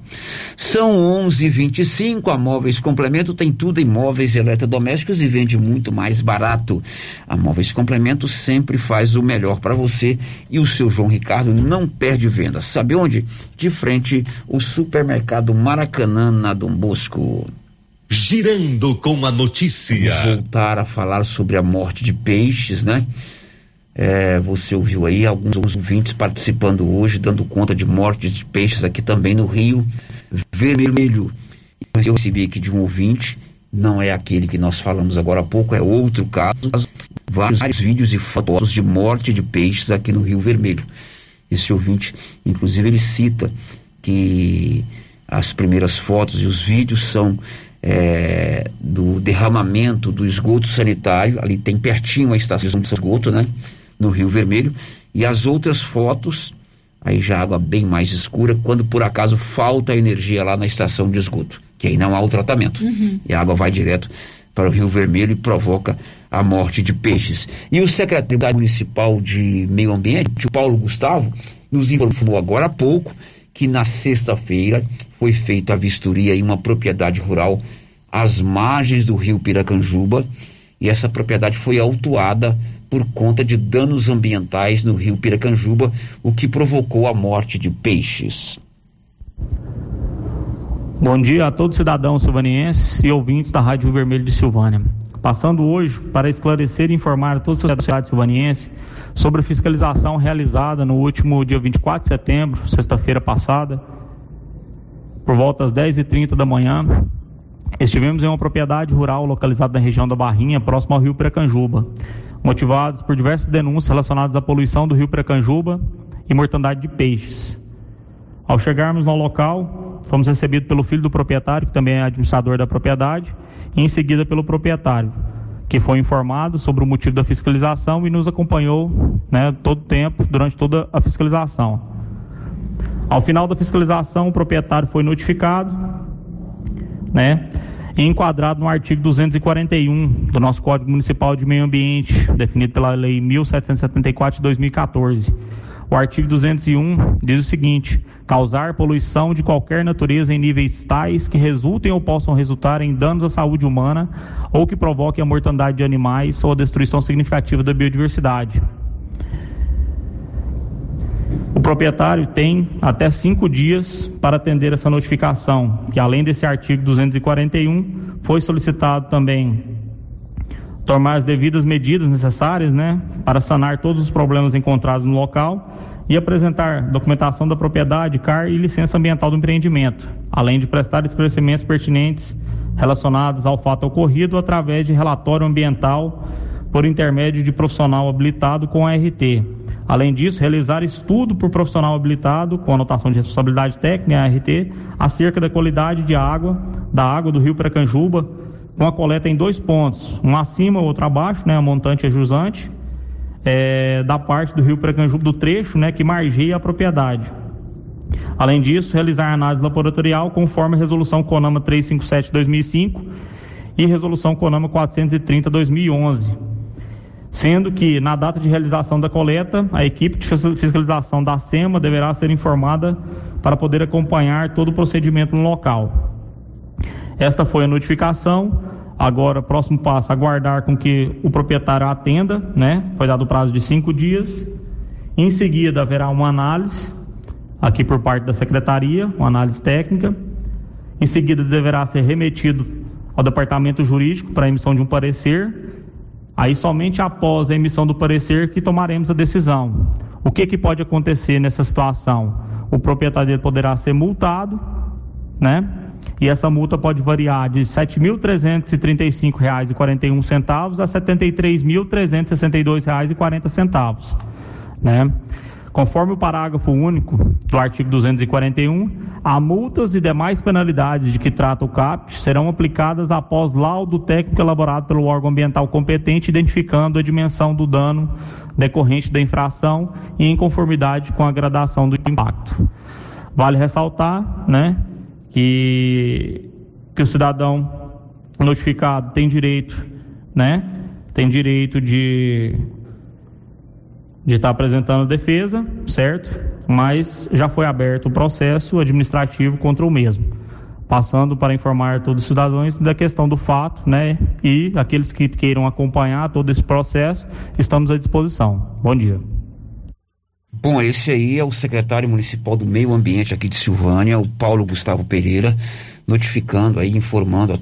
São 11:25. A Móveis Complemento tem tudo em móveis eletrodomésticos e vende muito mais barato. A Móveis Complemento sempre faz o melhor para você e o seu João Ricardo não perde venda. Sabe onde? De frente o supermercado Maracanã na Dom Bosco. Girando com a notícia. Vou voltar a falar sobre a morte de peixes, né? É, você ouviu aí alguns ouvintes participando hoje, dando conta de mortes de peixes aqui também no Rio Vermelho. Eu recebi aqui de um ouvinte, não é aquele que nós falamos agora há pouco, é outro caso. Vários, vídeos e fotos de morte de peixes aqui no Rio Vermelho. Esse ouvinte, inclusive, ele cita que as primeiras fotos e os vídeos são é, do derramamento do esgoto sanitário, ali tem pertinho a estação de esgoto, né? No Rio Vermelho, e as outras fotos, aí já água bem mais escura, quando por acaso falta energia lá na estação de esgoto, que aí não há o tratamento. Uhum. E a água vai direto para o Rio Vermelho e provoca a morte de peixes. E o secretário municipal de Meio Ambiente, o Paulo Gustavo, nos informou agora há pouco que na sexta-feira foi feita a vistoria em uma propriedade rural às margens do rio Piracanjuba e essa propriedade foi autuada por conta de danos ambientais no rio Piracanjuba, o que provocou a morte de peixes. Bom dia a todos cidadãos silvanienses e ouvintes da Rádio Vermelho de Silvânia. Passando hoje para esclarecer e informar a toda a sociedade silvaniense sobre a fiscalização realizada no último dia 24 de setembro, sexta-feira passada, por volta das 10h30 da manhã, estivemos em uma propriedade rural localizada na região da Barrinha, próximo ao rio Precanjuba, motivados por diversas denúncias relacionadas à poluição do rio Precanjuba e mortandade de peixes. Ao chegarmos no local, fomos recebidos pelo filho do proprietário, que também é administrador da propriedade, e em seguida pelo proprietário, que foi informado sobre o motivo da fiscalização e nos acompanhou né, todo o tempo, durante toda a fiscalização. Ao final da fiscalização, o proprietário foi notificado, né, enquadrado no artigo 241 do nosso Código Municipal de Meio Ambiente, definido pela Lei 1774 de 2014. O artigo 201 diz o seguinte: causar poluição de qualquer natureza em níveis tais que resultem ou possam resultar em danos à saúde humana ou que provoquem a mortandade de animais ou a destruição significativa da biodiversidade. O proprietário tem até cinco dias para atender essa notificação, que além desse artigo 241, foi solicitado também tomar as devidas medidas necessárias, né, para sanar todos os problemas encontrados no local e apresentar documentação da propriedade, CAR e licença ambiental do empreendimento, além de prestar esclarecimentos pertinentes relacionados ao fato ocorrido através de relatório ambiental por intermédio de profissional habilitado com a RT. Além disso, realizar estudo por profissional habilitado com anotação de responsabilidade técnica, ART, acerca da qualidade de água, da água do rio Precanjuba, com a coleta em dois pontos, um acima, outro abaixo, né, a montante e a jusante, é, da parte do rio Precanjuba, do trecho né, que margeia a propriedade. Além disso, realizar análise laboratorial conforme a resolução CONAMA 357-2005 e resolução CONAMA 430-2011. Sendo que, na data de realização da coleta, a equipe de fiscalização da SEMA deverá ser informada para poder acompanhar todo o procedimento no local. Esta foi a notificação. Agora, próximo passo, aguardar com que o proprietário atenda, né? Foi dado o prazo de cinco dias. Em seguida, haverá uma análise aqui por parte da secretaria, uma análise técnica. Em seguida, deverá ser remetido ao departamento jurídico para emissão de um parecer. Aí, somente após a emissão do parecer, que tomaremos a decisão. O que, que pode acontecer nessa situação? O proprietário poderá ser multado, né? E essa multa pode variar de R$ 7.335,41 a R$ 73.362,40, né? Conforme o parágrafo único do artigo 241, a multas e demais penalidades de que trata o CAPT serão aplicadas após laudo técnico elaborado pelo órgão ambiental competente, identificando a dimensão do dano decorrente da infração e em conformidade com a gradação do impacto. Vale ressaltar, né, que, que o cidadão notificado tem direito, né, tem direito de de estar apresentando defesa, certo? Mas já foi aberto o processo administrativo contra o mesmo, passando para informar todos os cidadãos da questão do fato, né? E aqueles que queiram acompanhar todo esse processo, estamos à disposição. Bom dia. Bom, esse aí é o secretário municipal do Meio Ambiente aqui de Silvânia, o Paulo Gustavo Pereira, notificando aí, informando a